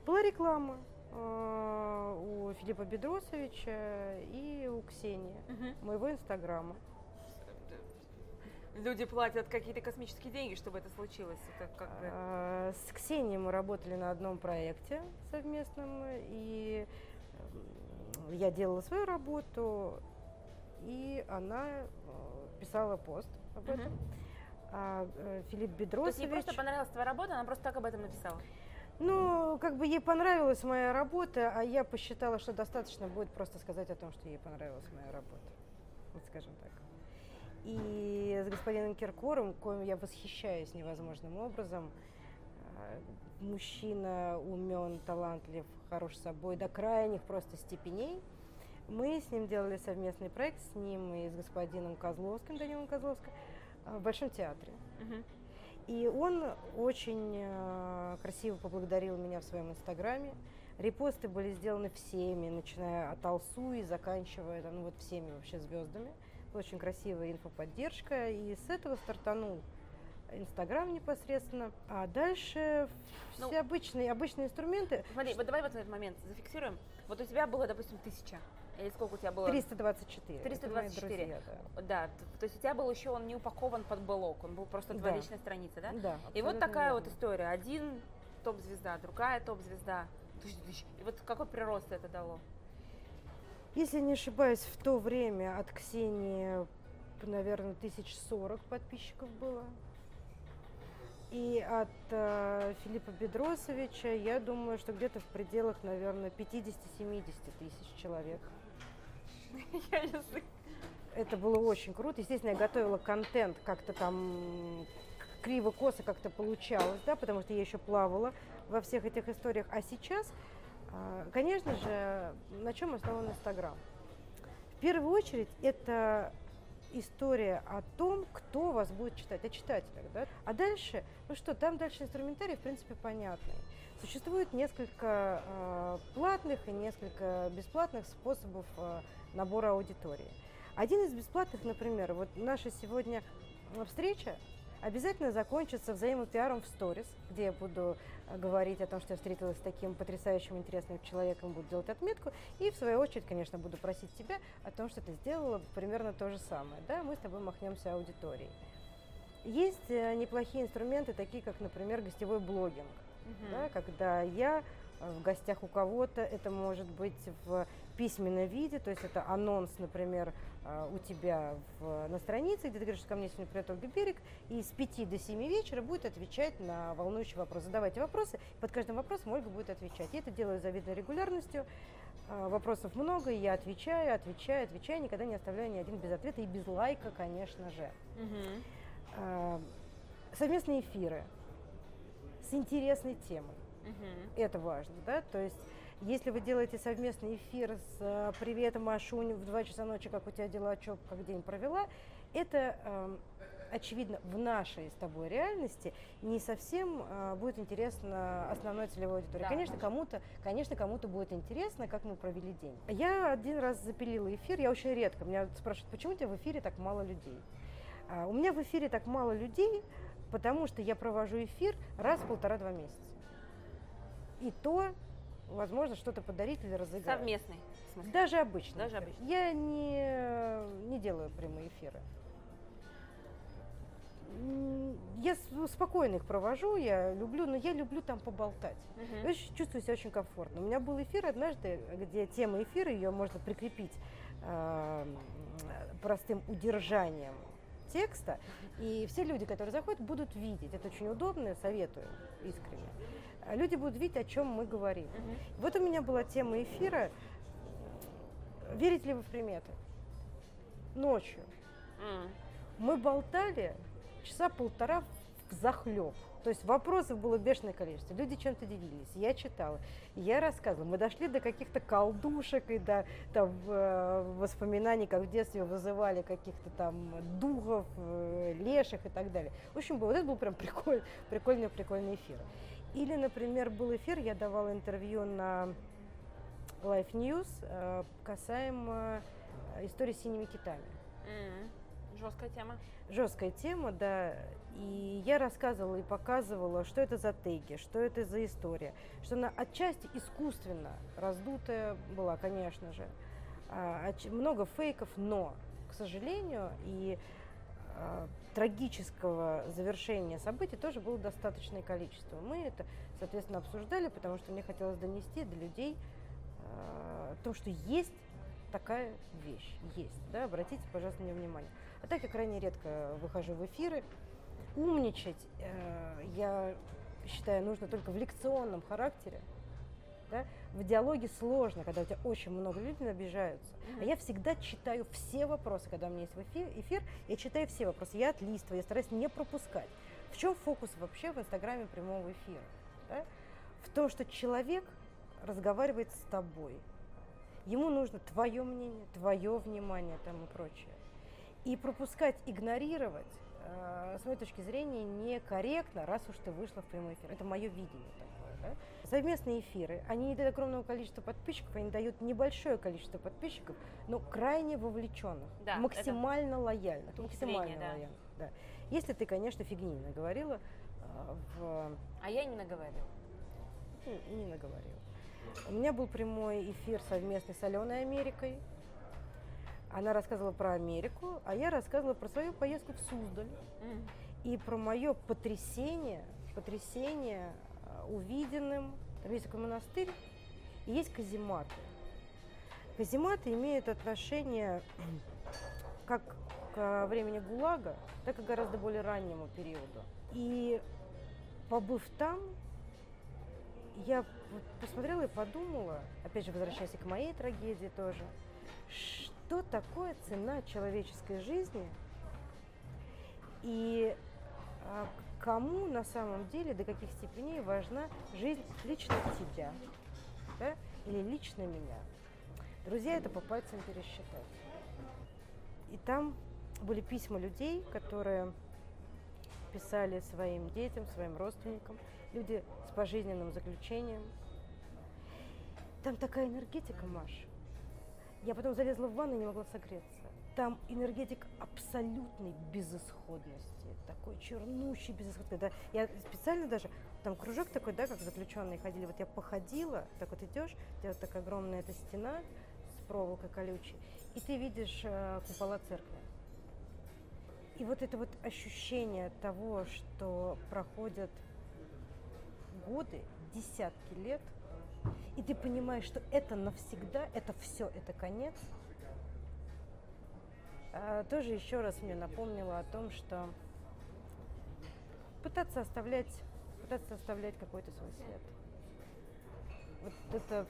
Была реклама у Филиппа Бедросовича и у Ксении, угу. моего инстаграма. Люди платят какие-то космические деньги, чтобы это случилось. Это как бы... А, с Ксенией мы работали на одном проекте совместном, и я делала свою работу, и она э, писала пост об этом. Uh-huh. А э, Филипп Бедросович... То есть ей просто понравилась твоя работа, она просто так об этом написала? Ну, как бы ей понравилась моя работа, а я посчитала, что достаточно будет просто сказать о том, что ей понравилась моя работа. Вот скажем так. И с господином Киркором, коим я восхищаюсь невозможным образом, э, мужчина умен, талантлив, хорош собой до крайних просто степеней – мы с ним делали совместный проект, с ним и с господином Козловским, Данилом Козловским, э, в Большом театре. Uh-huh. И он очень э, красиво поблагодарил меня в своем инстаграме. Репосты были сделаны всеми, начиная от Алсу и заканчивая ну, вот всеми вообще звездами. Очень красивая инфоподдержка. И с этого стартанул Инстаграм непосредственно. А дальше ну, все обычные, обычные инструменты. Смотри, вот давай вот этот момент зафиксируем. Вот у тебя было, допустим, тысяча или сколько у тебя было? 324. 324. Друзья, да. да. То есть у тебя был еще он не упакован под блок, он был просто твоя да. личная страница, да? Да. И вот такая верно. вот история. Один топ-звезда, другая топ-звезда. И вот какой прирост это дало? Если не ошибаюсь, в то время от Ксении, наверное, тысяч сорок подписчиков было. И от э, Филиппа Бедросовича, я думаю, что где-то в пределах, наверное, 50-70 тысяч человек. Это было очень круто. Естественно, я готовила контент как-то там криво-косо как-то получалось, да, потому что я еще плавала во всех этих историях. А сейчас, а, конечно же, на чем основан Инстаграм? В первую очередь, это история о том, кто вас будет читать, о читателях. Да? А дальше, ну что, там дальше инструментарий, в принципе, понятный. Существует несколько э, платных и несколько бесплатных способов э, набора аудитории. Один из бесплатных, например, вот наша сегодня встреча обязательно закончится взаимопиаром в сторис, где я буду э, говорить о том, что я встретилась с таким потрясающим, интересным человеком, буду делать отметку. И в свою очередь, конечно, буду просить тебя о том, что ты сделала примерно то же самое. Да, мы с тобой махнемся аудиторией. Есть э, неплохие инструменты, такие как, например, гостевой блогинг. Uh-huh. Да, когда я э, в гостях у кого-то, это может быть в письменном виде, то есть это анонс, например, э, у тебя в, на странице, где ты говоришь, что ко мне сегодня придет Ольга Берег, и с 5 до 7 вечера будет отвечать на волнующий вопрос. Задавайте вопросы, под каждым вопросом Ольга будет отвечать. Я это делаю с завидной регулярностью, э, вопросов много, и я отвечаю, отвечаю, отвечаю, никогда не оставляю ни один без ответа и без лайка, конечно же. Угу. Совместные эфиры с интересной темой. Угу. Это важно, да, то есть если вы делаете совместный эфир с э, «Привет, Машунь» в 2 часа ночи, как у тебя дела, что, как день провела, это, э, очевидно, в нашей с тобой реальности не совсем э, будет интересно основной целевой аудитории. Да, конечно, кому-то, конечно, кому-то будет интересно, как мы провели день. Я один раз запилила эфир, я очень редко, меня спрашивают, почему у тебя в эфире так мало людей? А, у меня в эфире так мало людей, потому что я провожу эфир раз в полтора-два месяца. И то возможно, что-то подарить или разыграть. Совместный. Даже обычно. Даже обычно. Я не, не делаю прямые эфиры. Я спокойно их провожу, я люблю, но я люблю там поболтать. Uh-huh. Я чувствую себя очень комфортно. У меня был эфир однажды, где тема эфира, ее можно прикрепить э, простым удержанием текста, и все люди, которые заходят, будут видеть. Это очень удобно, советую искренне. А люди будут видеть, о чем мы говорим. Угу. Вот у меня была тема эфира. Верите ли вы в приметы? Ночью. Mm. Мы болтали часа полтора в захлеб. То есть вопросов было бешеное количество. Люди чем-то делились. Я читала, я рассказывала. Мы дошли до каких-то колдушек и до там, э, воспоминаний, как в детстве вызывали каких-то там духов, э, леших и так далее. В общем, вот это был прям прикольный, прикольный, прикольный эфир. Или, например, был эфир, я давала интервью на Life News э, касаемо истории с синими китами. Mm-hmm. Жесткая тема. Жесткая тема, да. И я рассказывала и показывала, что это за теги, что это за история, что она отчасти искусственно раздутая была, конечно же. А, много фейков, но, к сожалению, и трагического завершения событий тоже было достаточное количество. Мы это, соответственно, обсуждали, потому что мне хотелось донести до людей э, то, что есть такая вещь, есть. Да? Обратите, пожалуйста, на внимание. А так я крайне редко выхожу в эфиры, умничать, э, я считаю, нужно только в лекционном характере. Да? В диалоге сложно, когда у тебя очень много людей обижаются. Mm-hmm. А я всегда читаю все вопросы, когда у меня есть эфир, эфир, я читаю все вопросы. Я отлистываю, я стараюсь не пропускать. В чем фокус вообще в Инстаграме прямого эфира? Да? В том, что человек разговаривает с тобой. Ему нужно твое мнение, твое внимание там и прочее. И пропускать, игнорировать Э, с моей точки зрения, некорректно, раз уж ты вышла в прямой эфир. Это мое видение такое. Да? Совместные эфиры, они не дают огромного количества подписчиков, они дают небольшое количество подписчиков, но крайне вовлеченных, да, максимально лояльных. Максимально да. лояльных. Да. Если ты, конечно, фигни не наговорила э, в... А я не наговорила. Не, не наговорила. У меня был прямой эфир совместный с Аленой Америкой. Она рассказывала про Америку, а я рассказывала про свою поездку в Суздаль mm. и про мое потрясение, потрясение а, увиденным. Там есть такой монастырь, и есть казематы. Казематы имеют отношение как к времени ГУЛАГа, так и гораздо более раннему периоду. И побыв там, я посмотрела и подумала, опять же, возвращаясь к моей трагедии тоже, что такое цена человеческой жизни и а, кому на самом деле, до каких степеней важна жизнь лично тебя да? или лично меня. Друзья, это по пальцам пересчитать. И там были письма людей, которые писали своим детям, своим родственникам, люди с пожизненным заключением. Там такая энергетика, Маш. Я потом залезла в ванну и не могла согреться. Там энергетик абсолютной безысходности, такой чернущий безысходный. Да? Я специально даже, там кружок такой, да, как заключенные ходили, вот я походила, так вот идешь, у тебя вот такая огромная эта стена с проволокой колючей, и ты видишь э, купола церкви. И вот это вот ощущение того, что проходят годы, десятки лет – и ты понимаешь, что это навсегда, это все, это конец, а, тоже еще раз мне напомнило о том, что пытаться оставлять, пытаться оставлять какой-то свой след. Вот это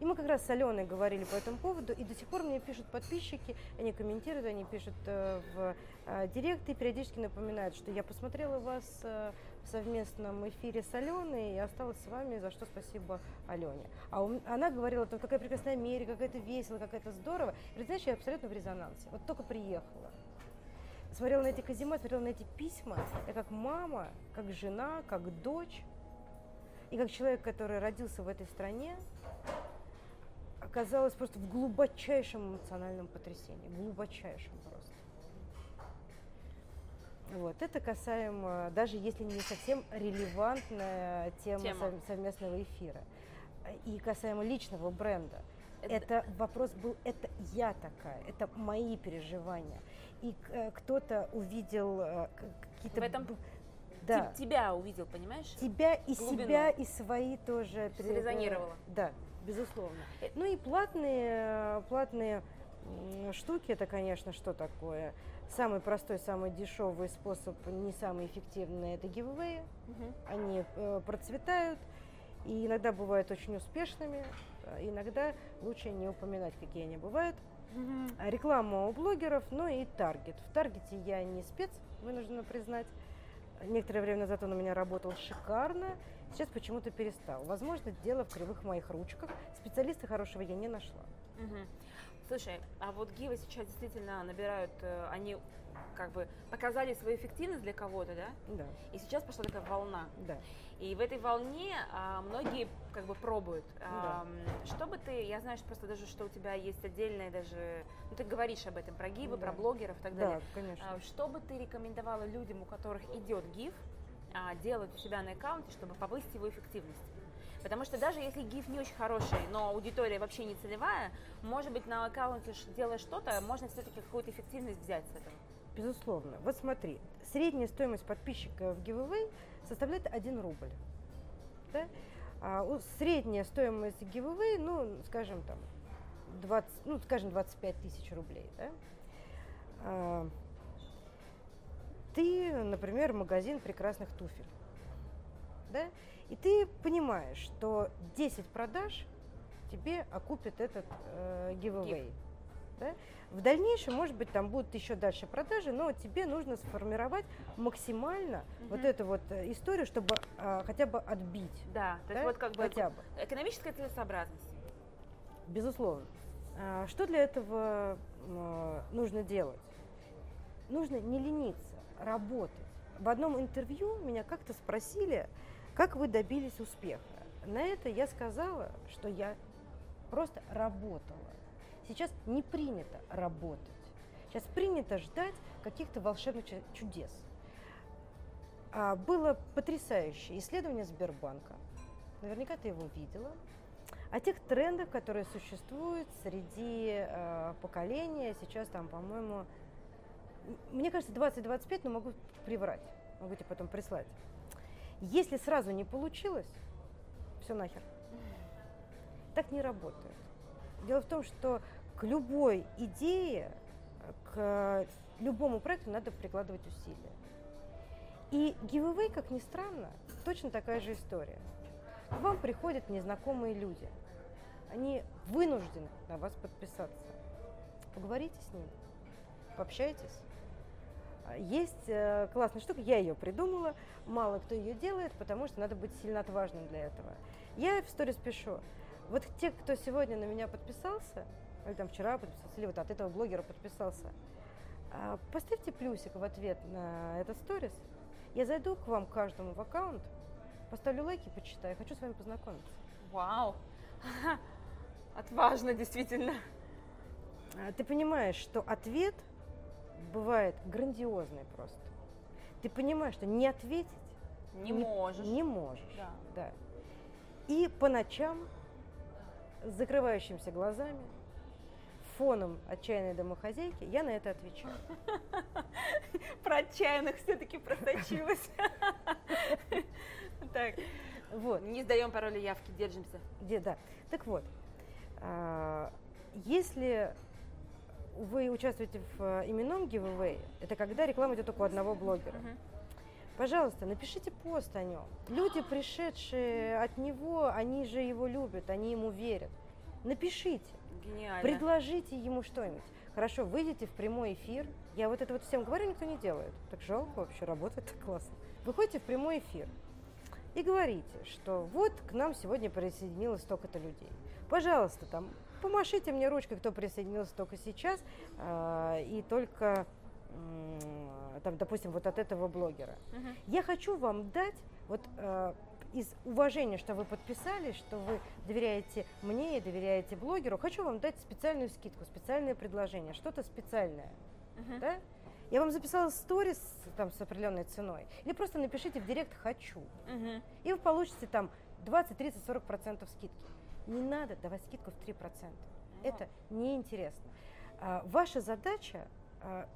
и мы как раз с Аленой говорили по этому поводу, и до сих пор мне пишут подписчики, они комментируют, они пишут э, в э, директ и периодически напоминают, что я посмотрела вас э, в совместном эфире с Аленой и осталась с вами, за что спасибо Алене. А она говорила, там, какая прекрасная Америка, какая-то весело, какая-то здорово. И, знаешь, я абсолютно в резонансе. Вот только приехала смотрела на эти казима, смотрела на эти письма, я как мама, как жена, как дочь, и как человек, который родился в этой стране, оказалась просто в глубочайшем эмоциональном потрясении, глубочайшем просто. Вот, это касаемо, даже если не совсем релевантная тема, тема. совместного эфира. И касаемо личного бренда. Это... это вопрос был, это я такая, это мои переживания. И э, кто-то увидел э, какие-то... В этом да. тебя увидел, понимаешь? Тебя и Глубину. себя, и свои тоже. Срезонировало. Да безусловно. Ну и платные, платные штуки, это, конечно, что такое? Самый простой, самый дешевый способ, не самый эффективный, это гивэи. Мгм. Они э, процветают и иногда бывают очень успешными, э, иногда лучше не упоминать, какие они бывают. А Реклама у блогеров, ну и таргет. В таргете я не спец, вынуждена признать. Некоторое время назад он у меня работал шикарно, сейчас почему-то перестал. Возможно, дело в кривых моих ручках. Специалиста хорошего я не нашла. Слушай, а вот гивы сейчас действительно набирают, э, они как бы показали свою эффективность для кого-то, да? Да, И сейчас пошла такая волна. да. И в этой волне а, многие как бы пробуют. Да. Что бы ты, я знаю, что просто даже, что у тебя есть отдельная даже, ну ты говоришь об этом, про гивы, Да. про блогеров и так Да, далее. конечно. А, Что бы ты рекомендовала людям, у которых идет гиф, а, делать у себя на аккаунте, чтобы повысить его эффективность? Потому что даже если гиф не очень хороший, но аудитория вообще не целевая, может быть, на аккаунте делая что-то, можно все-таки какую-то эффективность взять с этого. Безусловно. Вот смотри, средняя стоимость подписчика в giveaway составляет 1 рубль. Да? А средняя стоимость giveaway, ну, скажем, там, 20, ну, скажем, 25 тысяч рублей. Да? А, ты, например, магазин прекрасных туфель. Да? И ты понимаешь, что 10 продаж тебе окупит этот э, giveaway. Да? В дальнейшем, может быть, там будут еще дальше продажи, но тебе нужно сформировать максимально вот Мгм. эту вот э, историю, чтобы а, хотя бы отбить. Да, то есть да, вот как бы хотя бы. экономическая целесообразность. Безусловно. А, Что для этого м, нужно делать? Нужно не лениться, работать. В одном интервью меня как-то спросили, как вы добились успеха. На это я сказала, что я просто работала. Сейчас не принято работать. Сейчас принято ждать каких-то волшебных чу- чудес. А, Было потрясающее исследование Сбербанка. Наверняка ты его видела. О тех трендах, которые существуют среди э, поколения. Сейчас там, по-моему, мне кажется, 20-25, но могу приврать. Могу тебе потом прислать. Если сразу не получилось, все нахер. Так не работает. Дело в том, что к любой идее, к любому проекту надо прикладывать усилия. И giveaway, как ни странно, точно такая же история. К вам приходят незнакомые люди. Они вынуждены на вас подписаться. Поговорите с ними, пообщайтесь. Есть э, классная штука, я ее придумала, мало кто ее делает, потому что надо быть сильно отважным для этого. Я в сторис пишу, вот те, кто сегодня на меня подписался, или там вчера подписался, или вот от этого блогера подписался, а, поставьте плюсик в ответ на этот сторис. Я зайду к вам каждому в аккаунт, поставлю лайки, почитаю, хочу с вами познакомиться. Вау! Отважно, действительно. А, Ты понимаешь, что ответ бывает грандиозный просто. Ты понимаешь, что не ответить Не можешь. Не можешь. Да. Да. И по ночам с закрывающимися глазами, фоном отчаянной домохозяйки, я на это отвечаю. Про отчаянных все-таки просочилась. Так, Вот. не сдаем пароли явки, держимся. Где, да. Так вот, а, если вы участвуете в э, именном giveaway, это когда реклама идет только у одного блогера. Пожалуйста, напишите пост о нем. Люди, пришедшие от него, они же его любят, они ему верят. Напишите, Гениально. предложите ему что-нибудь. Хорошо, выйдите в прямой эфир. Я вот это вот всем говорю, никто не делает. Так жалко вообще, работает так классно. Выходите в прямой эфир и говорите, что вот к нам сегодня присоединилось столько-то людей. Пожалуйста, там, помашите мне ручкой, кто присоединился только сейчас, а, и только, м, там, допустим, вот от этого блогера. Мгм. Я хочу вам дать, вот э, из уважения, что вы подписались, что вы доверяете мне и доверяете блогеру, хочу вам дать специальную скидку, специальное предложение, что-то специальное. Мгм. Да? Я вам записала сторис там, с определенной ценой. Или просто напишите в директ «хочу». Мгм. И вы получите там 20, 30, 40 процентов скидки. Не надо давать скидку в 3 процента. Это неинтересно. А, Ваша задача, а,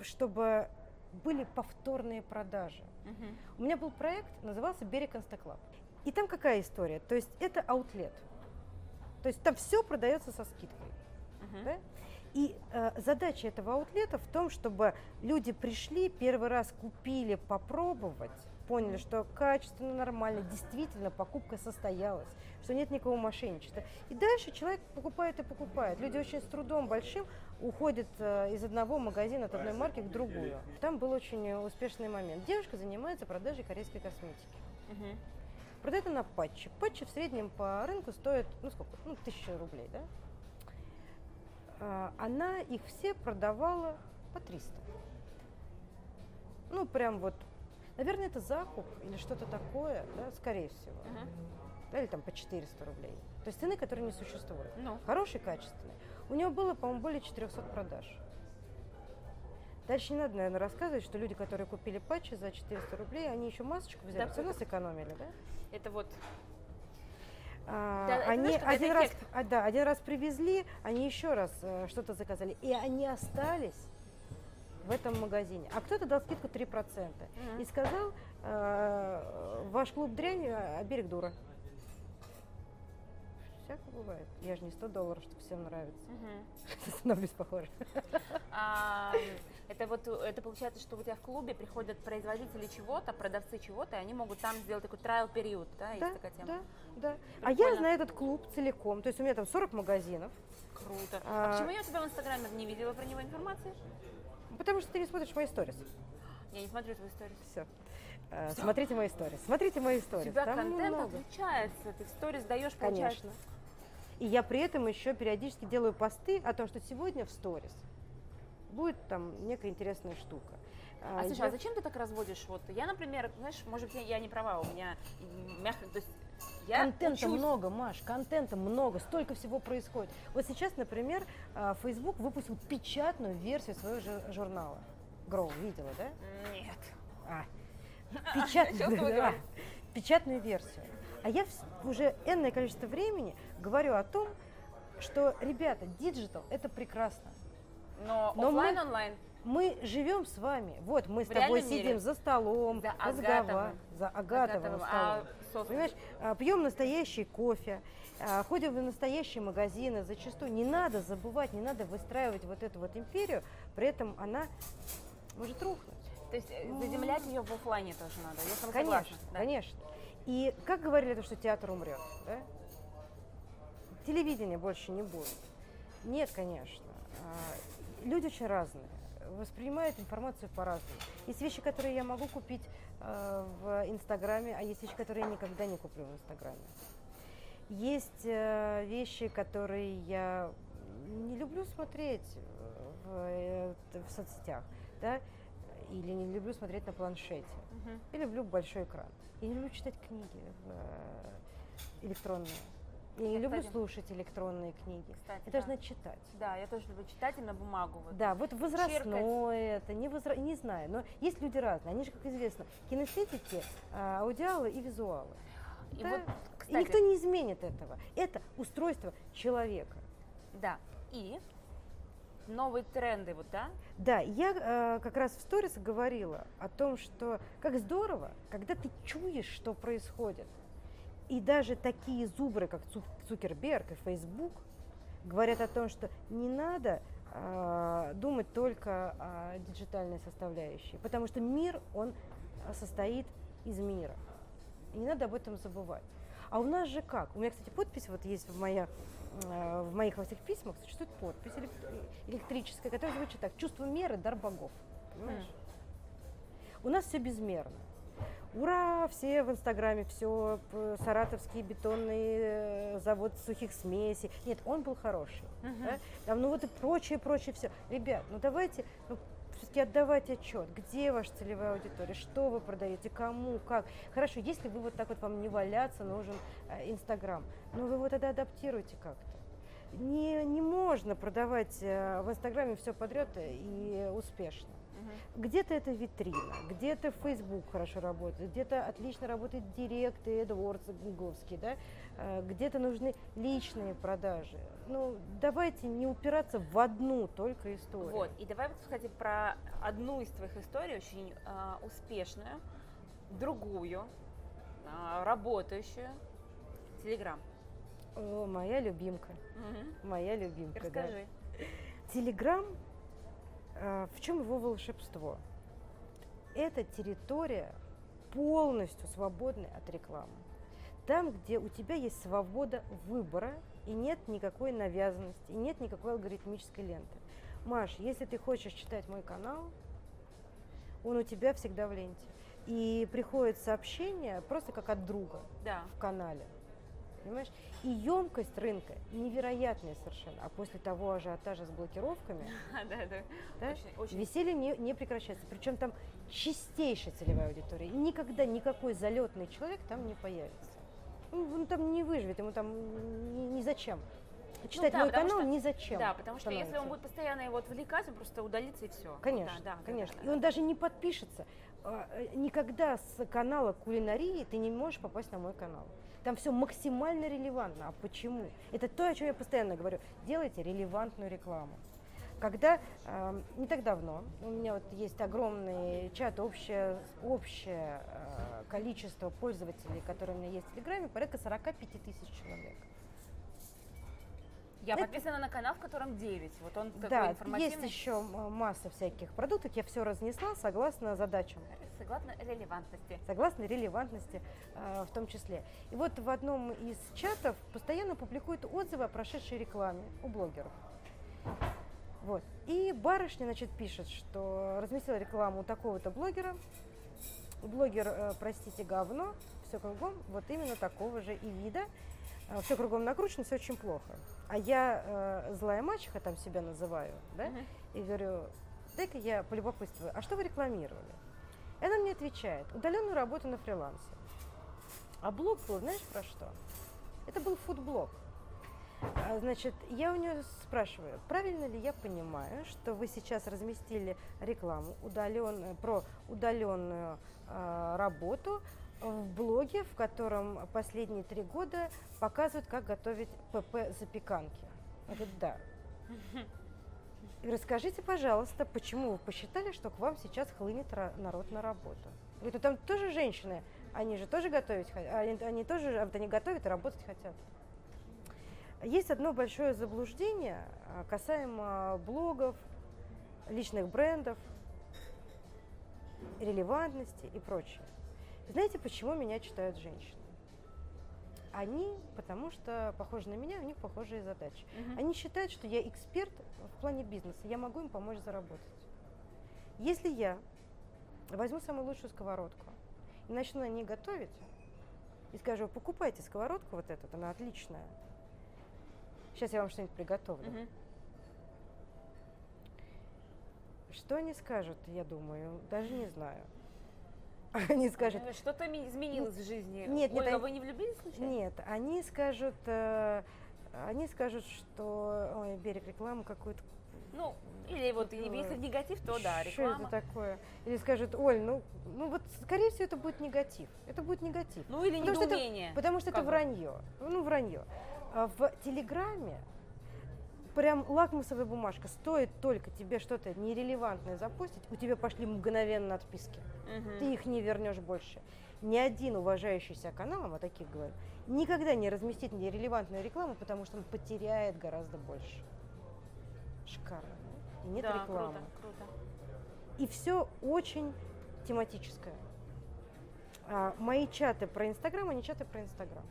чтобы были повторные продажи. У меня был проект, назывался «Берек Instaclub». И там какая история? То есть это аутлет. То есть там все продается со скидкой. Мгм. Да? И э, задача этого аутлета в том, чтобы люди пришли, первый раз купили, попробовать, поняли, что качественно, нормально, действительно покупка состоялась, что нет никакого мошенничества. И дальше человек покупает и покупает. Люди очень с трудом большим уходят э, из одного магазина, от одной марки к другую. Там был очень успешный момент. Девушка занимается продажей корейской косметики. Угу. Продает она патчи. Патчи в среднем по рынку стоят, ну сколько, ну тысяча рублей, да? А, она их все продавала по 300. Ну, прям вот, наверное, это закуп или что-то такое, да, скорее всего. Uh-huh. Да, или там по 400 рублей. То есть цены, которые не существуют. Ну. Хороший, качественный. У него было, по-моему, более 400 продаж. Дальше не надо, наверное, рассказывать, что люди, которые купили патчи за 400 рублей, они еще масочку взяли, да, все равно сэкономили, да? Это вот а, да, они знаешь, один раз, а, да, один раз привезли, они еще раз э, что-то заказали, и они остались в этом магазине. А кто-то дал скидку 3% mm-hmm. и сказал, э, ваш клуб дрянь, а берег дура. Всякое бывает. Я же не 100 долларов, что всем нравится. Угу. Становлюсь похожа. А, это вот это получается, что у тебя в клубе приходят производители чего-то, продавцы чего-то, и они могут там сделать такой трайл период, да, есть да, такая тема. Да, да. А я знаю этот клуб целиком. То есть у меня там 40 магазинов. Круто. А, а почему я у тебя в Инстаграме не видела про него информации? Потому что ты не смотришь мои сторис. Я не смотрю твои сторис. Все. Uh, смотрите мои истории. Смотрите мои истории. У тебя Там контент много. отличается. Ты в сторис даешь, Конечно. И я при этом еще периодически делаю посты о том, что сегодня в сторис будет там некая интересная штука. А, а слушай, я... а зачем ты так разводишь? Вот я, например, знаешь, может быть, я не права, у меня мягко, то есть я контента учусь. много, Маш, контента много, столько всего происходит. Вот сейчас, например, а, Facebook выпустил печатную версию своего журнала. Grow, видела, да? Нет. А, печатную, да, печатную версию. А я уже энное количество времени говорю о том, что, ребята, digital – это прекрасно. Но, Но офлайн, онлайн? Мы живем с вами. Вот мы с в тобой сидим мире? за столом, за разговариваем. За агатовым, а столом. А, Понимаешь, пьем настоящий кофе, а, ходим в настоящие магазины. Зачастую не надо забывать, не надо выстраивать вот эту вот империю, при этом она может рухнуть. То есть э, заземлять ее в офлайне тоже надо. Я конечно, согласна. Да. конечно. И как говорили, то, что театр умрет, да? Телевидения больше не будет. Нет, конечно. А, люди очень разные, воспринимают информацию по-разному. Есть вещи, которые я могу купить э, в Инстаграме, а есть вещи, которые я никогда не куплю в Инстаграме. Есть э, вещи, которые я не люблю смотреть в, э, в соцсетях, да, или не люблю смотреть на планшете. Uh-huh. Я люблю большой экран. Я не люблю читать книги в, электронные. Я не люблю слушать электронные книги. Кстати, я да. должна читать. Да, я тоже люблю читать и на бумагу. Вот. Да, вот возрастное это, не, возра... не знаю, но есть люди разные. Они же, как известно, кинестетики, а, аудиалы и визуалы. И, да? вот, кстати, и никто не изменит этого. Это устройство человека. Да, и новые тренды, вот, да? Да, я э, как раз в сторис говорила о том, что как здорово, когда ты чуешь, что происходит. И даже такие зубры, как Цукерберг и Фейсбук, говорят о том, что не надо э, думать только о диджитальной составляющей, потому что мир, он состоит из мира. И не надо об этом забывать. А у нас же как? У меня, кстати, подпись вот есть в моя в моих во всех письмах существует подпись электрическая, которая звучит так. Чувство меры, дар богов. Понимаешь? Mm. У нас все безмерно. Ура, все в Инстаграме, все, саратовский бетонный э, завод сухих смесей. Нет, он был хороший. Uh-huh. Да? Там, ну вот и прочее, прочее все. Ребят, ну давайте, ну, все-таки отдавать отчет, где ваша целевая аудитория, что вы продаете, кому, как. Хорошо, если вы вот так вот вам не валяться, нужен э, Инстаграм, но вы его тогда адаптируйте как-то. Не, не можно продавать э, в Инстаграме все подряд и успешно. Где-то это витрина, где-то Facebook хорошо работает, где-то отлично работает Директ и AdWords гугловский, да? Э, где-то нужны личные продажи. Ну, давайте не упираться в одну только историю. Вот, и давай, кстати, про одну из твоих историй, очень э, успешную, другую, э, работающую, Телеграм. О, моя любимка. Угу. Моя любимка, Расскажи. Да. Телеграм, э, в чем его волшебство? Это территория полностью свободная от рекламы. Там, где у тебя есть свобода выбора и нет никакой навязанности, и нет никакой алгоритмической ленты. Маш, если ты хочешь читать мой канал, он у тебя всегда в ленте. И приходит сообщение просто как от друга да. в канале. Понимаешь? И емкость рынка невероятная совершенно. А после того ажиотажа с блокировками, да, веселье не, не прекращается. Причем там чистейшая целевая аудитория. Никогда никакой залетный человек там не появится. Ну, он там не выживет, ему там ни, ни зачем. Читать ну, да, мой канал что, ни зачем. Да, потому что если он будет постоянно его отвлекать, он просто удалится и все. Конечно, да, да, конечно. Да, да, и он даже не подпишется. А, э, никогда с канала кулинарии ты не можешь попасть на мой канал. Там все максимально релевантно. А почему? Это то, о чем я постоянно говорю. Делайте релевантную рекламу. Когда э, не так давно у меня вот есть огромный чат, общее, общее э, количество пользователей, которые у меня есть в Телеграме, порядка 45 тысяч человек. Я это... подписана на канал, в котором 9. Вот он такой да, информативный. есть еще масса всяких продуктов. Я все разнесла согласно задачам. Согласно релевантности. Согласно релевантности э, в том числе. И вот в одном из чатов постоянно публикуют отзывы о прошедшей рекламе у блогеров. Вот. И барышня, значит, пишет, что разместила рекламу у такого-то блогера. Блогер, э, простите, говно, все кругом, вот именно такого же и вида. Э, все кругом накручено, все очень плохо. А я э, злая мачеха там себя называю, да, uh-huh. и говорю, дай-ка я полюбопытствую, а что вы рекламировали? И она мне отвечает, удаленную работу на фрилансе. А блог был, знаешь, про что? Это был фудблог. А, значит, я у нее спрашиваю, правильно ли я понимаю, что вы сейчас разместили рекламу удален, про удаленную э, работу в блоге, в котором последние три года показывают, как готовить ПП запеканки. Я говорю, да. И расскажите, пожалуйста, почему вы посчитали, что к вам сейчас хлынет народ на работу? Говорит, там тоже женщины, они же тоже готовить хотят, они, они тоже они готовят и работать хотят. Есть одно большое заблуждение а, касаемо блогов, личных брендов, релевантности и прочее. Знаете, почему меня читают женщины? Они, потому что похожи на меня, у них похожие задачи. Угу. Они считают, что я эксперт в плане бизнеса, я могу им помочь заработать. Если я возьму самую лучшую сковородку и начну на ней готовить, и скажу, покупайте сковородку вот эту, она отличная. Сейчас я вам что-нибудь приготовлю. Угу. Что они скажут, я думаю, даже не знаю. Они скажут... Э, что-то изменилось в жизни. Нет, Ольга, нет, вы не влюбились случайно? Нет, они скажут, э, они скажут, что ой, берег рекламу какую-то. Ну, или вот если негатив, то да, реклама. Что это такое? Или скажут, Оль, ну, ну вот, скорее всего, это будет негатив. Это будет негатив. Ну или потому недоумение. Что это, потому что это вранье. Ну, вранье. А в Телеграме прям лакмусовая бумажка. Стоит только тебе что-то нерелевантное запустить, у тебя пошли мгновенно отписки. Угу. Ты их не вернешь больше. Ни один уважающийся канал, а таких говорю, никогда не разместит нерелевантную рекламу, потому что он потеряет гораздо больше. Шикарно. И нет да, рекламы. Круто, круто. И все очень тематическое. А, мои чаты про Инстаграм, они чаты про Инстаграм.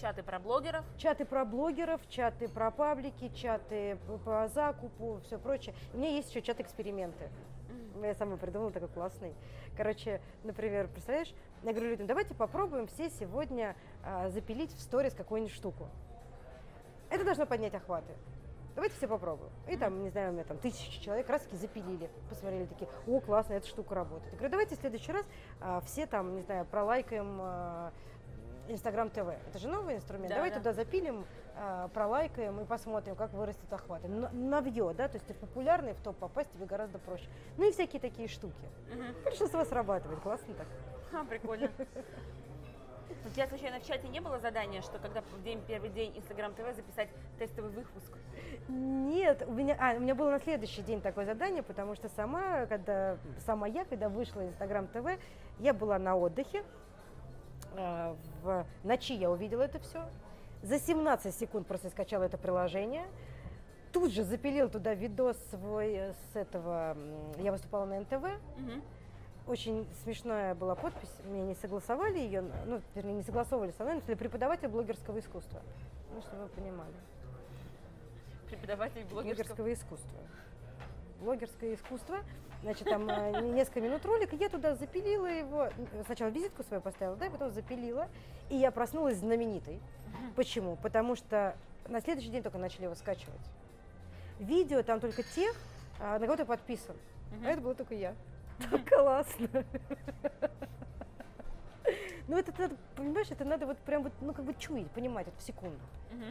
Чаты про блогеров? Чаты про блогеров, чаты про паблики, чаты по закупу, все прочее. У меня есть еще чат-эксперименты. Я сама придумала такой классный. Короче, например, представляешь, я говорю людям, давайте попробуем все сегодня а, запилить в сторис какую-нибудь штуку. Это должно поднять охваты. Давайте все попробуем. И там, не знаю, у меня там тысячи человек раз таки запилили, посмотрели такие, о, классно, эта штука работает. Я говорю, давайте в следующий раз а, все там, не знаю, пролайкаем а, Инстаграм ТВ. Это же новый инструмент. Да, Давай да. туда запилим, э, пролайкаем и посмотрим, как вырастет охват. Навье, да, то есть ты популярный, в топ попасть тебе гораздо проще. Ну и всякие такие штуки. Угу. Большинство срабатывает, классно так. А, прикольно. У тебя случайно в чате не было задания, что когда в день, первый день Инстаграм ТВ записать тестовый выпуск? Нет, у меня, а, у меня было на следующий день такое задание, потому что сама, когда, сама я, когда вышла Инстаграм ТВ, я была на отдыхе, в ночи я увидела это все. За 17 секунд просто скачала это приложение. тут же запилил туда видос свой э, с этого, я выступала на НТВ, угу. очень смешная была подпись, мне не согласовали ее, ну, вернее, не согласовывали со мной, но преподаватель блогерского искусства, ну, чтобы вы понимали. Преподаватель блогерского, блогерского искусства. Блогерское искусство, значит, там э, несколько минут ролика, я туда запилила его, сначала визитку свою поставила, да, потом запилила, и я проснулась знаменитой. Почему? Потому что на следующий день только начали его скачивать. Видео там только тех, а, на кого ты подписан. А это было только я. Классно. Ну, это надо, понимаешь, это надо вот прям вот, ну, как бы чуять, понимать, вот в секунду.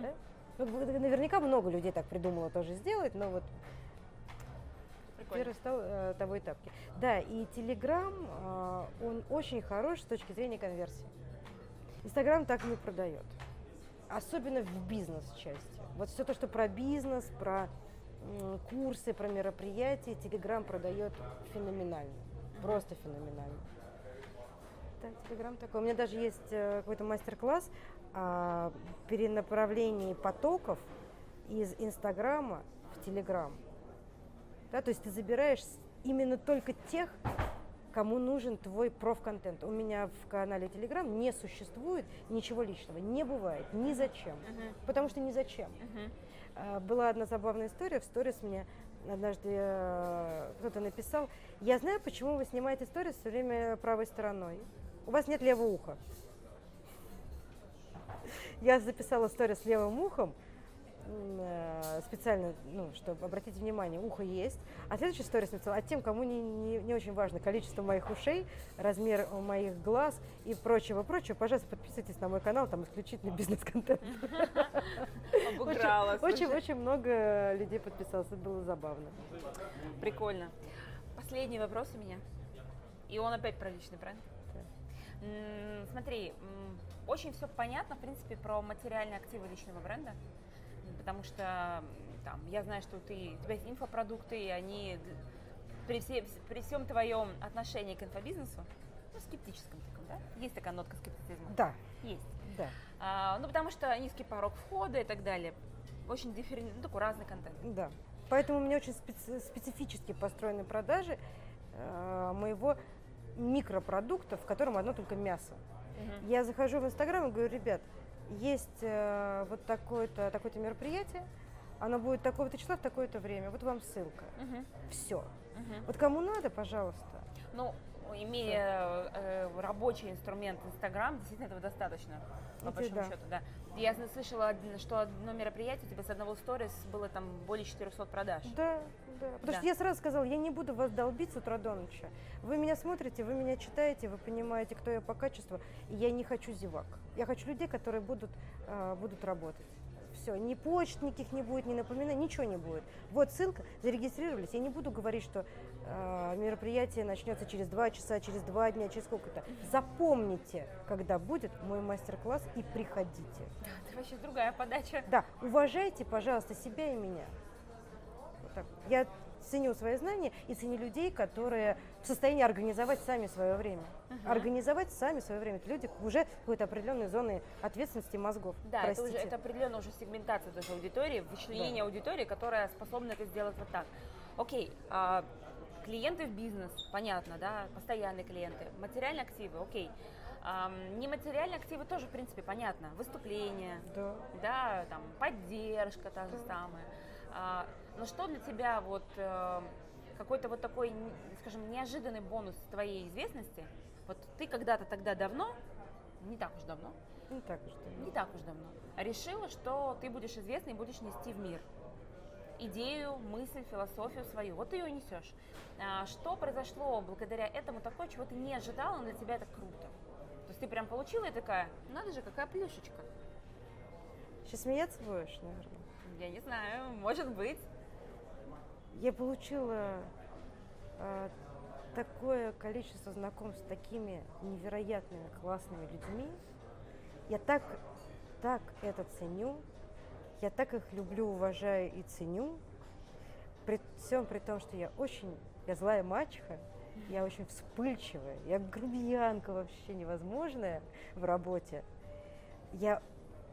Да? Ну, наверняка много людей так придумало тоже сделать, но вот Первый стал э, того этапки. Да, и Телеграм, э, он очень хорош с точки зрения конверсии. Инстаграм так не продает. Особенно в бизнес-части. Вот все то, что про бизнес, про курсы, про мероприятия, Телеграм продает феноменально. Просто феноменально. Да, Телеграм такой. У меня даже есть э, какой-то мастер-класс о перенаправлении потоков из Инстаграма в Телеграм. Да, то есть ты забираешь именно только тех, кому нужен твой профконтент. У меня в канале Telegram не существует ничего личного, не бывает, ни зачем, uh-huh. потому что ни зачем. Uh-huh. Была одна забавная история, в сторис мне однажды э, кто-то написал, я знаю, почему вы снимаете сторис все время правой стороной. У вас нет левого уха. Я записала сторис с левым ухом, специально, ну, чтобы обратить внимание, ухо есть. А следующая история написала, а тем, кому не, не, не очень важно количество моих ушей, размер моих глаз и прочего, прочего, пожалуйста, подписывайтесь на мой канал, там исключительно бизнес-контент. Очень, очень много людей подписалось, это было забавно. Прикольно. Последний вопрос у меня. И он опять про личный бренд. Смотри, очень все понятно, в принципе, про материальные активы личного бренда потому что там, я знаю, что ты, у тебя есть инфопродукты, и они при, все, при всем твоем отношении к инфобизнесу, ну, скептическом таком, да? Есть такая нотка скептицизма? Да. Есть. Да. А, ну, потому что низкий порог входа и так далее. Очень дифферен... ну, такой разный контент. Да. Поэтому у меня очень специ- специфически построены продажи э, моего микропродукта, в котором одно только мясо. Угу. Я захожу в Инстаграм и говорю, ребят, есть э, вот такое-то такое мероприятие, оно будет такого-то числа в такое-то время, вот вам ссылка. Угу. Все. Угу. Вот кому надо, пожалуйста. Ну, имея э, рабочий инструмент Инстаграм, действительно этого достаточно, по Эти, большому да. счету, да. Я слышала, что одно мероприятие, типа с одного сторис было там более 400 продаж. Да, да. Потому да. что я сразу сказала, я не буду вас долбить с утра до ночи. Вы меня смотрите, вы меня читаете, вы понимаете, кто я по качеству, и я не хочу зевак. Я хочу людей, которые будут, э, будут работать все, ни почт никаких не будет, ни напоминаний, ничего не будет. Вот ссылка, зарегистрировались. Я не буду говорить, что мероприятие начнется через два часа, через два дня, через сколько-то. Запомните, когда будет мой мастер-класс и приходите. Это вообще другая подача. Да, уважайте, пожалуйста, себя и меня. Вот так. Я ценю свои знания и ценю людей, которые в состоянии организовать сами свое время. Uh-huh. Организовать сами свое время. Это люди уже какой-то определенной зоны ответственности мозгов. Да, это уже это определенная уже сегментация даже аудитории, вычленение да. аудитории, которая способна это сделать вот так. Окей, а, клиенты в бизнес, понятно, да, постоянные клиенты, материальные активы, окей. Um, нематериальные активы тоже, в принципе, понятно. Выступления, да, да там, поддержка та же да. самая. А, но что для тебя вот э, какой-то вот такой, скажем, неожиданный бонус твоей известности? Вот ты когда-то тогда давно, не так уж давно, не так уж давно, не так уж давно, решила, что ты будешь известной и будешь нести в мир идею, мысль, философию свою. Вот ты ее несешь. А, что произошло благодаря этому такое, чего ты не ожидала, но для тебя это круто? То есть ты прям получила и такая, надо же, какая плюшечка. Сейчас смеяться будешь, наверное? Я не знаю, может быть. Я получила э, такое количество знакомств с такими невероятными классными людьми. Я так, так это ценю. Я так их люблю, уважаю и ценю. При всем при том, что я очень, я злая мачеха, я очень вспыльчивая, я грубиянка вообще невозможная в работе. Я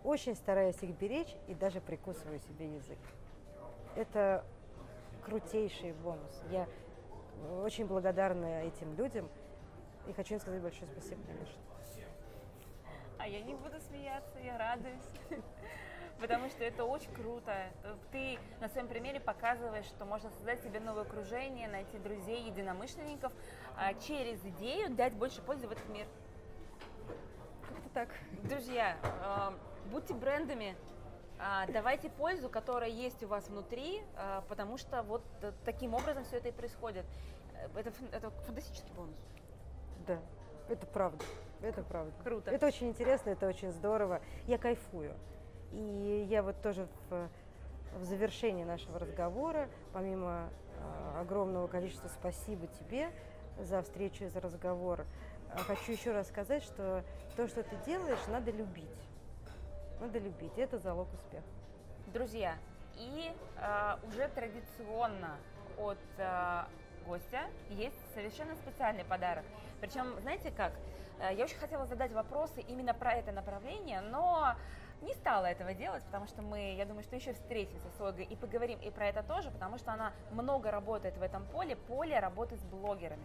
очень стараюсь их беречь и даже прикусываю себе язык. это крутейший бонус. Я очень благодарна этим людям и хочу им сказать большое спасибо, конечно. А я не буду смеяться, я радуюсь. Потому что это очень круто. Ты на своем примере показываешь, что можно создать себе новое окружение, найти друзей, единомышленников, а через идею дать больше пользы в этот мир. Как-то так. Друзья, а, будьте брендами, а, давайте пользу, которая есть у вас внутри, потому что вот таким образом все это и происходит. Это, это фантастический бонус. Да, это правда. Это правда. Круто. Это очень интересно, это очень здорово. Я кайфую. И я вот тоже в, в завершении нашего разговора, помимо э, огромного количества спасибо тебе за встречу и за разговор, э, хочу еще раз сказать, что то, что ты делаешь, надо любить. Надо любить. Это залог успеха. Друзья, и э, уже традиционно от э, гостя есть совершенно специальный подарок. Причем, знаете как, э, я очень хотела задать вопросы именно про это направление, но не стала этого делать, потому что мы, я думаю, что еще встретимся с Ольгой и поговорим и про это тоже, потому что она много работает в этом поле, поле работы с блогерами.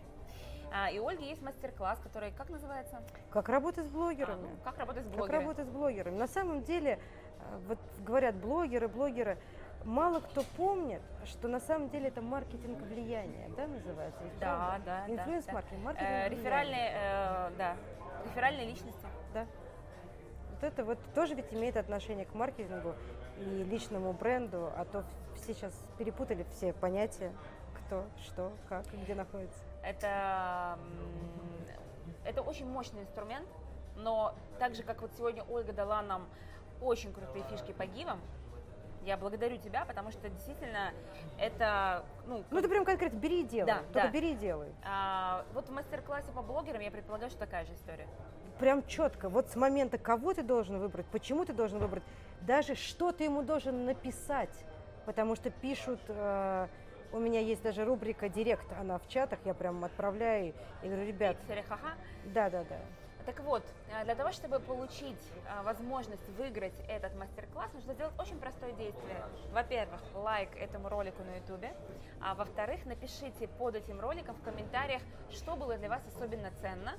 А, и у Ольги есть мастер-класс, который, как называется? Как работать с блогерами. А, ну, как работать с блогерами. Как работать с блогерами. На самом деле, э, вот говорят блогеры, блогеры, мало кто помнит, что на самом деле это маркетинг влияния, да, называется? Да, да, Инфлюенс-маркетинг, да. маркетинг э, реферальные, э, да, реферальные личности. Да. Это вот тоже ведь имеет отношение к маркетингу и личному бренду, а то все сейчас перепутали все понятия, кто, что, как, где находится. Это, это очень мощный инструмент, но так же, как вот сегодня Ольга дала нам очень крутые фишки по гивам, я благодарю тебя, потому что действительно это... Ну, ну это прям конкретно бери и делай. Да, Только да. бери и делай. А, вот в мастер-классе по блогерам я предполагаю, что такая же история. Прям четко. Вот с момента, кого ты должен выбрать, почему ты должен выбрать, даже что ты ему должен написать. Потому что пишут... Э, у меня есть даже рубрика «Директ», она в чатах, я прям отправляю и говорю, ребят... Да, да, да. Так вот, э, для того, чтобы получить э, возможность выиграть этот мастер-класс, нужно сделать очень простое действие. Во-первых, лайк этому ролику на ютубе, а во-вторых, напишите под этим роликом в комментариях, что было для вас особенно ценно.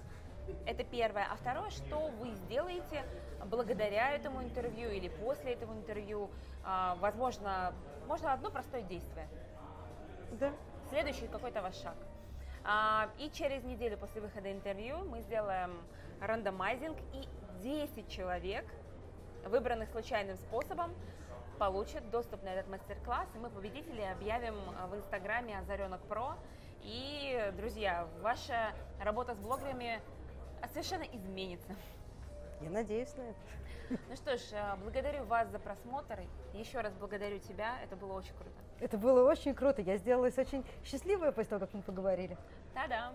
Это первое. А второе, что вы сделаете благодаря этому интервью или после этого интервью. А, возможно, можно одно простое действие. Да. Следующий какой-то ваш шаг. А, и через неделю после выхода интервью мы сделаем рандомайзинг, и 10 человек, выбранных случайным способом, получат доступ на этот мастер-класс, и мы победителей объявим в инстаграме Озаренок Про. И, друзья, ваша работа с блогерами совершенно изменится. Я надеюсь на это. Ну что ж, э, благодарю вас за просмотр. Еще раз благодарю тебя. Это было очень круто. Это было очень круто. Я сделалась очень счастливой после того, как мы поговорили. Та-дам!